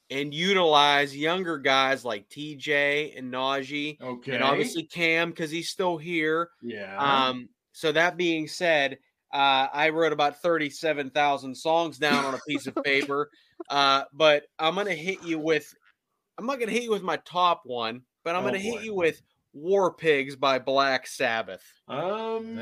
Speaker 3: and utilize younger guys like TJ and Najee
Speaker 1: okay.
Speaker 3: and obviously Cam because he's still here.
Speaker 1: yeah.
Speaker 3: Um, so that being said, uh, I wrote about thirty-seven thousand songs down on a piece of *laughs* paper, uh, but I'm gonna hit you with. I'm not gonna hit you with my top one, but I'm
Speaker 1: Oh,
Speaker 3: gonna hit you with "War Pigs" by Black Sabbath.
Speaker 1: um,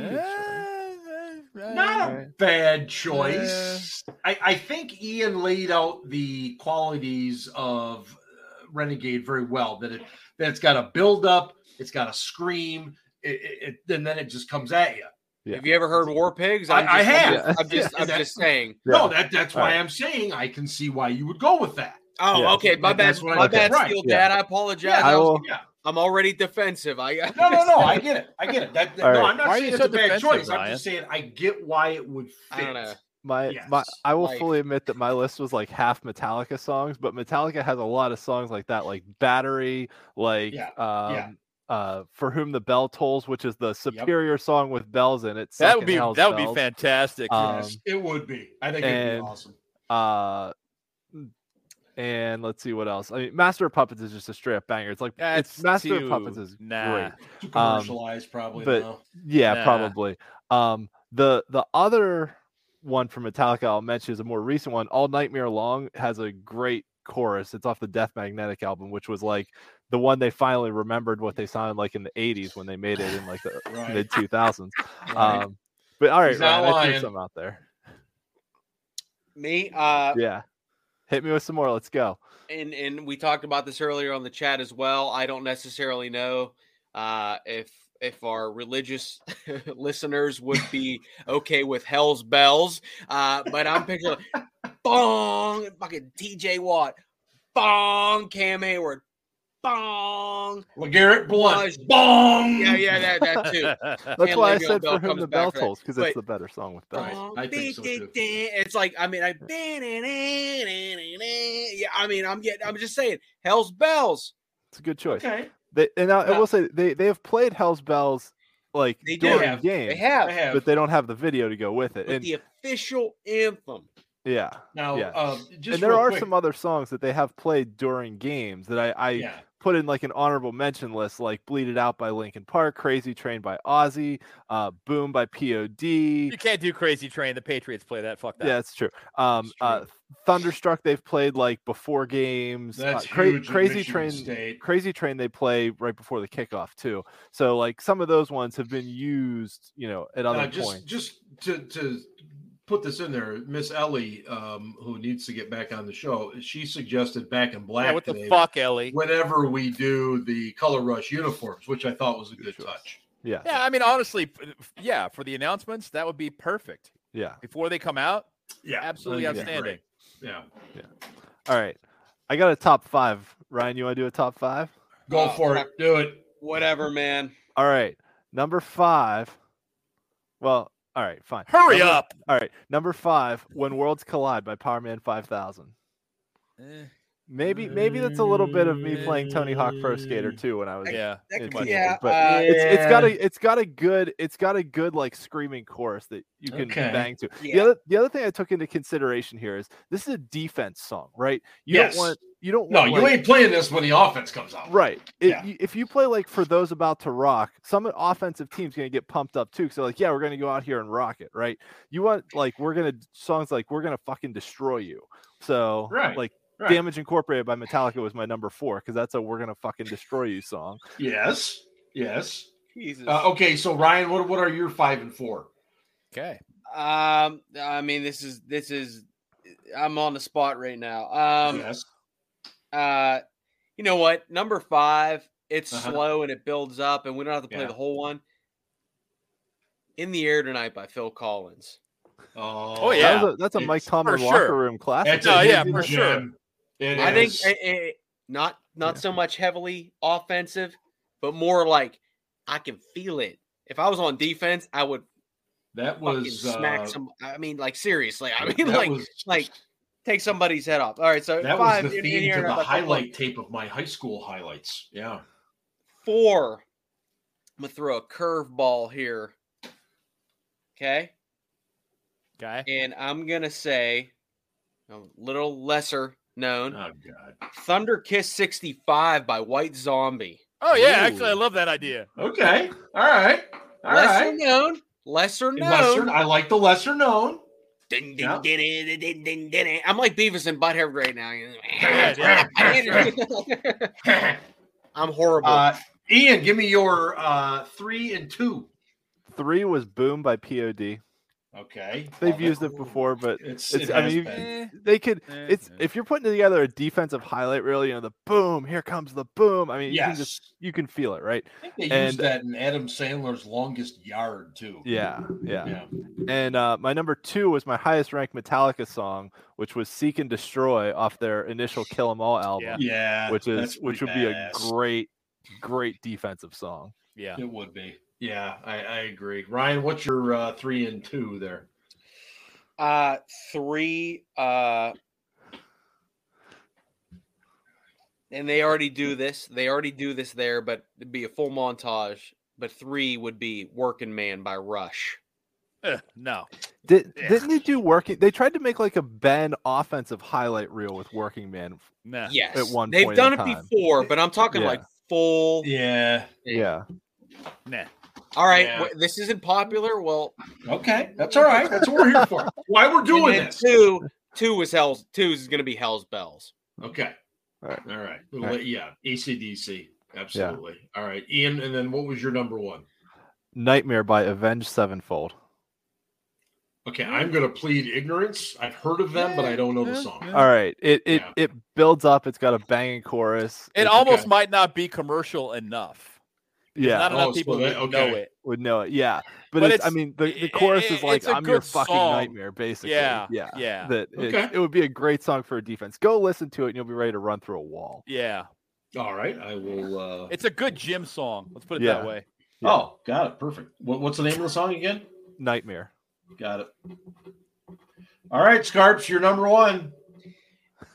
Speaker 2: Eh,
Speaker 1: not a bad choice. I, I think Ian laid out the qualities of uh, Renegade very well. That it that it's got a build up, it's got a scream, it, it, it- and then it just comes at you.
Speaker 4: Yeah.
Speaker 3: Have you ever heard "War Pigs"?
Speaker 1: I-
Speaker 3: I'm
Speaker 1: I
Speaker 3: just- I'm
Speaker 1: have.
Speaker 3: just- I'm just, I'm just saying.
Speaker 1: No, that that's why
Speaker 4: Right.
Speaker 1: I'm saying I can see why you would go with that.
Speaker 3: Oh,
Speaker 4: Yeah.
Speaker 3: okay. My bad.
Speaker 1: I-
Speaker 3: My bad,
Speaker 1: Right.
Speaker 3: Steel Dad. I apologize.
Speaker 1: Yeah,
Speaker 4: I
Speaker 3: I
Speaker 4: will-
Speaker 1: Yeah.
Speaker 3: Am already defensive. I
Speaker 1: No, no, no. I get it. I get it. That, *laughs* that- no,
Speaker 4: right.
Speaker 1: I'm not
Speaker 2: Why
Speaker 1: saying it's
Speaker 2: so
Speaker 1: a bad
Speaker 2: defensive,
Speaker 1: choice. I'm just saying I get why it would fit.
Speaker 3: I don't know.
Speaker 4: My
Speaker 1: Yes.
Speaker 4: my I will
Speaker 3: Life.
Speaker 4: fully admit that my list was like half Metallica songs, but Metallica has a lot of songs like that, like Battery, like
Speaker 1: Yeah,
Speaker 4: um
Speaker 1: yeah.
Speaker 4: uh For Whom the Bell Tolls, which is the superior song with bells in it.
Speaker 2: That would be
Speaker 4: Hell's
Speaker 2: that would be fantastic.
Speaker 4: Um,
Speaker 1: Yes, it would be. I think it'd be awesome.
Speaker 4: Uh and let's see what else. I mean, Master of Puppets is just a straight up banger. It's like
Speaker 2: That's
Speaker 4: it's Master
Speaker 2: too-
Speaker 4: of Puppets is
Speaker 2: nah.
Speaker 4: great.
Speaker 1: Too
Speaker 4: um,
Speaker 1: commercialized, probably.
Speaker 4: but-
Speaker 1: now.
Speaker 4: Yeah,
Speaker 2: Nah.
Speaker 4: probably. Um, the the other one from Metallica I'll mention is a more recent one. All Nightmare Long has a great chorus. It's off the Death Magnetic album, which was like the one they finally remembered what they sounded like in the '80s when they made it in like the *laughs*
Speaker 1: Right.
Speaker 4: mid 2000s. *laughs*
Speaker 1: Right.
Speaker 4: Um, but all right, Ryan, I threw some out there.
Speaker 3: Me, uh,
Speaker 4: Yeah, hit me with some more. Let's go.
Speaker 3: and and we talked about this earlier on the chat as well. I don't necessarily know uh, if if our religious *laughs* listeners would be *laughs* okay with Hell's Bells, uh, but I'm picturing *laughs* bong, fucking T.J. Watt, bong, Cam Hayward, bong.
Speaker 1: LeGarrette Blount.
Speaker 3: Raj-
Speaker 1: Bong.
Speaker 3: Yeah, yeah, that that too. *laughs*
Speaker 4: That's
Speaker 3: And
Speaker 4: why I said
Speaker 3: Bell
Speaker 4: for whom
Speaker 3: comes
Speaker 4: the bell tolls because it's the better song with bells.
Speaker 1: Right.
Speaker 3: Bong,
Speaker 1: I think so, too.
Speaker 3: ding, ding. It's like I mean I yeah I mean I'm getting I'm just saying Hell's Bells.
Speaker 4: It's a good choice.
Speaker 1: Okay.
Speaker 4: They, and I, I will say they they have played Hell's Bells like
Speaker 3: They do
Speaker 1: have
Speaker 4: game,
Speaker 3: they have,
Speaker 4: but they don't have the video to go with it.
Speaker 3: but
Speaker 4: And
Speaker 3: the official anthem.
Speaker 4: yeah,
Speaker 1: now,
Speaker 4: Yeah.
Speaker 1: uh, just
Speaker 4: and there are
Speaker 1: quick-
Speaker 4: some other songs that they have played during games that I, I
Speaker 1: Yeah.
Speaker 4: Put in like an honorable mention list, like "Bleed It Out" by Linkin Park, "Crazy Train" by Ozzy, uh, "Boom" by P.O.D.
Speaker 2: You can't do Crazy Train. The Patriots play that. Fuck that.
Speaker 4: Yeah, it's true. Um,
Speaker 1: It's
Speaker 4: uh. Thunderstruck they've played like before games.
Speaker 1: That's
Speaker 4: uh, Cra-
Speaker 1: huge.
Speaker 4: Crazy Train.
Speaker 1: State.
Speaker 4: Crazy Train they play right before the kickoff too. So like some of those ones have been used, you know, at other
Speaker 1: Now, just
Speaker 4: points.
Speaker 1: just to to put this in there, Miss Ellie, um, who needs to get back on the show, she suggested back in black
Speaker 2: Yeah, what
Speaker 1: today.
Speaker 2: the fuck, Ellie?
Speaker 1: Whenever we do the color rush uniforms, which I thought was a good
Speaker 4: Sure.
Speaker 1: touch.
Speaker 4: Yeah,
Speaker 2: Yeah, I mean, honestly, yeah, for the announcements, that would be perfect.
Speaker 4: yeah.
Speaker 2: Before they come out,
Speaker 1: Yeah,
Speaker 2: absolutely
Speaker 1: I think it'd be
Speaker 2: outstanding.
Speaker 1: great. Yeah,
Speaker 4: All right, I got a top five. Ryan, you want to do a top five?
Speaker 1: go
Speaker 3: Oh,
Speaker 1: for it. Do it.
Speaker 3: Whatever, man.
Speaker 4: All right, number five. Well, all right, fine.
Speaker 2: Hurry
Speaker 4: Number-
Speaker 2: up.
Speaker 4: All right, number five. When Worlds Collide by Power Man Five Thousand.
Speaker 2: Eh,
Speaker 4: Maybe, maybe that's a little bit of me playing Tony Hawk Pro Skater too when I was
Speaker 2: yeah.
Speaker 3: That
Speaker 4: in
Speaker 3: could-
Speaker 4: teenager,
Speaker 3: yeah,
Speaker 4: but
Speaker 3: uh,
Speaker 4: it's it's got a it's got a good it's got a good like screaming chorus that you can
Speaker 1: Okay.
Speaker 4: bang to. The other the other thing I took into consideration here is this is a defense song, right? You
Speaker 1: Yes.
Speaker 4: don't want you don't
Speaker 1: No, you
Speaker 4: like-
Speaker 1: ain't playing this when the offense comes out.
Speaker 4: right. It-
Speaker 1: Yeah.
Speaker 4: you- if you play like for those about to rock, some offensive teams gonna get pumped up too. because they're like, yeah, we're gonna go out here and rock it, right? You want like we're gonna songs like we're gonna fucking destroy you. So
Speaker 1: Right,
Speaker 4: like
Speaker 1: Right.
Speaker 4: Damage Incorporated by Metallica was my number four because that's a we're gonna fucking destroy you song.
Speaker 1: Yes. Yes.
Speaker 3: Jesus.
Speaker 1: Uh, okay, so Ryan, what what are your five and four?
Speaker 2: Okay.
Speaker 3: Um, I mean, this is this is. I'm on the spot right now. Um,
Speaker 1: yes.
Speaker 3: uh, you know what? Number five. It's
Speaker 1: Uh-huh.
Speaker 3: slow and it builds up, and we don't have to play
Speaker 1: Yeah.
Speaker 3: the whole one. In the Air Tonight by Phil Collins.
Speaker 1: Oh,
Speaker 2: yeah.
Speaker 4: That a, that's a Mike
Speaker 1: It's-
Speaker 4: Tomlin locker
Speaker 2: sure.
Speaker 4: room classic.
Speaker 1: That's
Speaker 2: No, yeah,
Speaker 1: hidden
Speaker 2: for sure.
Speaker 1: gem. It
Speaker 3: I think
Speaker 1: is.
Speaker 3: eh, eh, not not
Speaker 4: Yeah.
Speaker 3: so much heavily offensive, but more like I can feel it. If I was on defense, I would
Speaker 1: That was
Speaker 3: smack
Speaker 1: uh,
Speaker 3: some. I mean, like seriously. I mean, *laughs* like
Speaker 1: was
Speaker 3: like take somebody's head off. All right, so
Speaker 1: that was the
Speaker 3: in- in
Speaker 1: theme
Speaker 3: here
Speaker 1: to the
Speaker 3: I'm
Speaker 1: highlight tape of my high school highlights. Yeah.
Speaker 3: Four. I'm gonna throw a curveball here. Okay,
Speaker 2: Guy.
Speaker 3: and I'm gonna say a little lesser known
Speaker 1: Oh God.
Speaker 3: Thunder Kiss 65 by White Zombie.
Speaker 2: Oh yeah,
Speaker 1: Ooh.
Speaker 2: actually, I love that idea.
Speaker 1: Okay. All right. All
Speaker 3: lesser
Speaker 1: right.
Speaker 3: known, lesser known.
Speaker 1: Lesser, I like the lesser known.
Speaker 3: Ding, ding,
Speaker 1: Yeah.
Speaker 3: ding, ding, ding, ding, ding. I'm like Beavis and Butthead right now. *laughs* *laughs* I'm horrible.
Speaker 1: Uh, Ian, give me your uh, three and two.
Speaker 4: Three was Boom by POD.
Speaker 1: Okay.
Speaker 4: They've
Speaker 1: Oh,
Speaker 4: used
Speaker 1: that-
Speaker 4: it before, but
Speaker 1: It's,
Speaker 4: it's-
Speaker 1: it
Speaker 4: I mean,
Speaker 1: been.
Speaker 2: Eh,
Speaker 4: they could.
Speaker 2: eh,
Speaker 4: It's
Speaker 2: eh.
Speaker 4: if you're putting together a defensive highlight reel, you know the boom. Here comes the boom. I mean, you can
Speaker 1: yes.
Speaker 4: just you can feel it, right?
Speaker 1: I think they
Speaker 4: and-
Speaker 1: used that in Adam Sandler's longest yard too.
Speaker 4: Yeah, yeah.
Speaker 1: Yeah.
Speaker 4: And uh, my number two was my highest ranked Metallica song, which was "Seek and Destroy" off their initial "Kill 'Em All" album,
Speaker 1: Yeah.
Speaker 4: which is which would
Speaker 1: pretty
Speaker 4: be a great, great defensive song.
Speaker 2: yeah.
Speaker 1: It would be. Yeah, I, I agree. Ryan, what's your uh, three and two there?
Speaker 3: Uh, three. Uh, and they already do this. They already do this there, but it'd be a full montage. But three would be "Working Man" by Rush.
Speaker 2: Eh, no.
Speaker 4: Did
Speaker 2: Yeah.
Speaker 4: didn't they do working? They tried to make like a Ben offensive highlight reel with Working Man.
Speaker 2: Nah.
Speaker 3: Yes,
Speaker 4: one
Speaker 3: they've
Speaker 4: point
Speaker 3: done
Speaker 4: in
Speaker 3: it
Speaker 4: time.
Speaker 3: before, but I'm talking
Speaker 4: Yeah.
Speaker 3: like full.
Speaker 1: Yeah.
Speaker 4: Yeah,
Speaker 2: Nah.
Speaker 3: All right,
Speaker 1: Yeah.
Speaker 3: this isn't popular. Well,
Speaker 1: Okay, that's all right. That's what we're here for. *laughs* Why we're doing
Speaker 3: then
Speaker 1: this?
Speaker 3: two, two is Hell's. Two is going to be Hell's Bells.
Speaker 1: Okay.
Speaker 4: All right.
Speaker 1: All right.
Speaker 4: All right.
Speaker 1: Yeah. ACDC. Absolutely. All right. Ian, and then what was your number one?
Speaker 4: Nightmare by Avenged Sevenfold.
Speaker 1: Okay, I'm going to plead ignorance. I've heard of them, but I don't know the song.
Speaker 4: All right, it it
Speaker 1: Yeah.
Speaker 4: it builds up. It's got a banging chorus.
Speaker 2: It
Speaker 4: It's-
Speaker 2: almost
Speaker 1: okay.
Speaker 2: might not be commercial enough.
Speaker 4: Yeah
Speaker 2: Not enough
Speaker 1: Oh, so
Speaker 2: people
Speaker 1: that-
Speaker 2: would know it.
Speaker 4: would know it. Yeah, but,
Speaker 2: But
Speaker 4: it's, I mean the, the
Speaker 2: it-
Speaker 4: chorus
Speaker 2: it-
Speaker 4: is like
Speaker 2: it's a
Speaker 4: I'm your fucking
Speaker 2: song.
Speaker 4: nightmare, basically.
Speaker 2: Yeah,
Speaker 4: yeah,
Speaker 2: yeah.
Speaker 4: That it, it would be a great song for a defense. Go listen to it, and you'll be ready to run through a wall.
Speaker 2: Yeah.
Speaker 1: All right. I will. Uh...
Speaker 2: It's a good gym song. Let's put it
Speaker 4: Yeah.
Speaker 2: that way.
Speaker 4: yeah.
Speaker 1: Oh, got it. Perfect. What, what's the name of the song again?
Speaker 4: Nightmare.
Speaker 1: Got it. All right, Scarps, you're number one.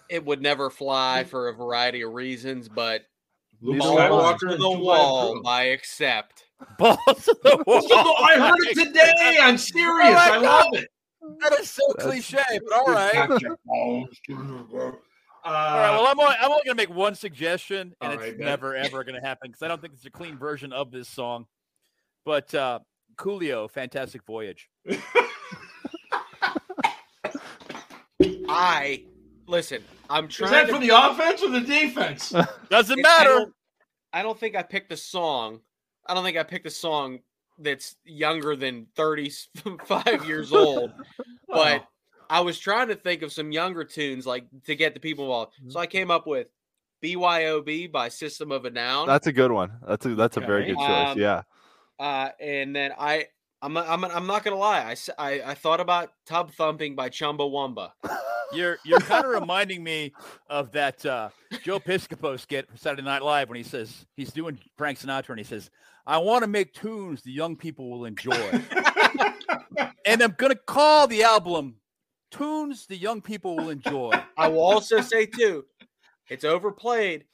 Speaker 3: It would never fly for a variety of reasons, but
Speaker 1: Luke
Speaker 4: Neither
Speaker 3: Ball
Speaker 4: I.
Speaker 1: Skywalker
Speaker 3: to the wall
Speaker 1: Crow.
Speaker 3: by Accept.
Speaker 2: Balls to the wall.
Speaker 1: Oh, I heard it today. I'm *laughs* serious.
Speaker 2: Oh my
Speaker 1: I love it.
Speaker 2: That is so
Speaker 4: That's-
Speaker 2: cliche, but all right.
Speaker 1: Gotcha. Balls to the wall. Uh,
Speaker 2: All right. Well, I'm only, I'm only going to make one suggestion, and it's
Speaker 1: right, man.
Speaker 2: never ever going to happen because I don't think it's a clean version of this song. But uh, Coolio, "Fantastic Voyage." *laughs*
Speaker 3: I listen. I'm trying.
Speaker 1: is
Speaker 3: trying
Speaker 1: that
Speaker 3: to
Speaker 1: for the offense or the defense? *laughs*
Speaker 2: Doesn't
Speaker 3: It- I
Speaker 2: matter.
Speaker 3: don't, I don't think I picked a song. I don't think I picked a song that's younger than 35 years old. *laughs* But I was trying to think of some younger tunes like to get the people involved. So I came up with BYOB by System of a Down.
Speaker 4: That's a good one. That's a that's a very good choice.
Speaker 3: Um,
Speaker 4: yeah.
Speaker 3: Uh, and then I, I'm, I'm, I'm not gonna lie. I I thought about Tub Thumping by Chumbawamba.
Speaker 2: You're you're kind of reminding me of that uh, Joe Piscopo skit from Saturday Night Live when he says he's doing Frank Sinatra and he says, "I want to make tunes the young people will enjoy," and I'm gonna call the album "Tunes the Young People Will Enjoy."
Speaker 3: I will also say too, it's overplayed,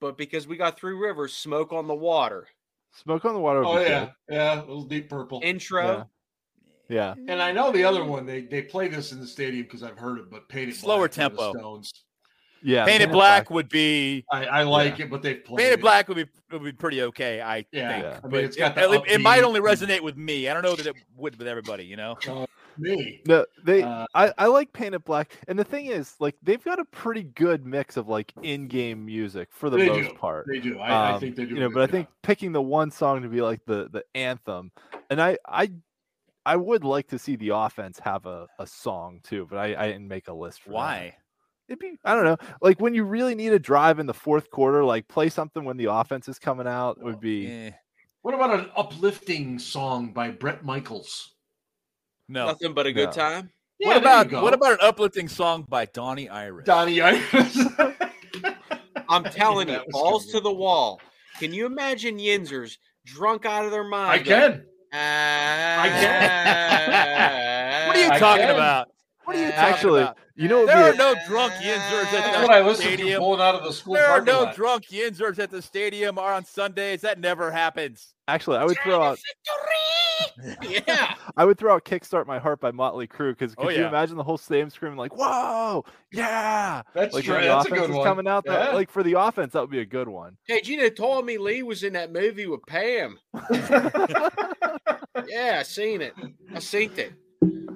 Speaker 3: but because we got Three Rivers, Smoke on the Water
Speaker 4: Smoke on the water. Would
Speaker 1: oh
Speaker 4: be
Speaker 1: yeah,
Speaker 4: good.
Speaker 1: yeah, a little deep purple.
Speaker 3: intro.
Speaker 4: Yeah.
Speaker 1: and I know the other one. They they play this in the stadium because I've heard it, but painted
Speaker 2: Slower
Speaker 1: Black the
Speaker 2: tempo.
Speaker 1: Stones.
Speaker 4: Yeah.
Speaker 2: Painted Black would be
Speaker 1: I, I like it, but they've played
Speaker 2: Painted
Speaker 1: it.
Speaker 2: Black would be would be pretty okay. I
Speaker 1: Yeah,
Speaker 2: think.
Speaker 4: Yeah.
Speaker 1: I mean, it's got
Speaker 2: it,
Speaker 1: the
Speaker 2: it- it might only resonate with me. I don't know that it would with everybody. You know.
Speaker 1: Me.
Speaker 4: No, they.
Speaker 1: Uh,
Speaker 4: I, I like Painted Black, and the thing is, like, they've got a pretty good mix of like in-game music for the most
Speaker 1: do.
Speaker 4: part.
Speaker 1: They do. I, I
Speaker 4: Um,
Speaker 1: think they do.
Speaker 4: You know, but I think picking the one song to be like the the anthem, and I I I would like to see the offense have a, a song too, but I, I didn't make a list for that.
Speaker 2: Why?
Speaker 4: It'd be I don't know, like when you really need a drive in the fourth quarter, like play something when the offense is coming out. It would be
Speaker 2: Eh,
Speaker 1: What about an uplifting song by Bret Michaels?
Speaker 2: No.
Speaker 3: Nothing but a good
Speaker 4: No.
Speaker 3: time.
Speaker 1: Yeah,
Speaker 2: what about what about an uplifting song by Donnie Iris?
Speaker 1: Donnie Iris? *laughs*
Speaker 3: I'm telling *laughs* you,
Speaker 1: that
Speaker 3: balls
Speaker 1: coming.
Speaker 3: to the wall. Can you imagine Yinzers drunk out of their mind?
Speaker 1: I
Speaker 3: mind?
Speaker 1: can.
Speaker 3: I
Speaker 1: can. Ah.
Speaker 2: What are you talking about? What are you talking
Speaker 4: Actually,
Speaker 2: about?
Speaker 4: You know,
Speaker 2: There are
Speaker 4: would be
Speaker 2: no drunk yinzers at the
Speaker 1: I listened to
Speaker 2: stadium.
Speaker 1: pulling out of the school
Speaker 2: There are no
Speaker 1: lot.
Speaker 2: drunk yinzers at the stadium or on Sundays. That never happens.
Speaker 4: actually, I would throw out, *laughs*
Speaker 3: yeah.
Speaker 4: I would throw out "Kickstart My Heart" by Motley Crue because
Speaker 2: Oh,
Speaker 4: could you imagine the whole stadium screaming like "Whoa, yeah!"
Speaker 1: That's
Speaker 4: like
Speaker 1: true.
Speaker 4: the
Speaker 1: That's a good one.
Speaker 4: coming out. That,
Speaker 1: Yeah.
Speaker 4: like for the offense, that would be a good one.
Speaker 3: Hey, Gina told me Lee was in that movie with Pam. *laughs* Yeah, I seen it. I seen it.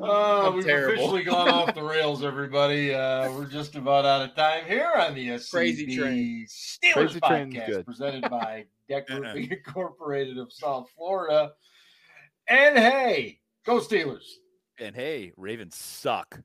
Speaker 1: Oh, we've
Speaker 3: terrible.
Speaker 1: officially gone off the *laughs* rails, everybody. Uh, we're just about out of time here on the SCB
Speaker 3: Crazy Train.
Speaker 1: Steelers
Speaker 4: Crazy
Speaker 1: podcast, *laughs* presented by Deck
Speaker 2: Uh-uh.
Speaker 1: Roofing Incorporated of South Florida. And hey, go Steelers!
Speaker 2: And hey, Ravens suck.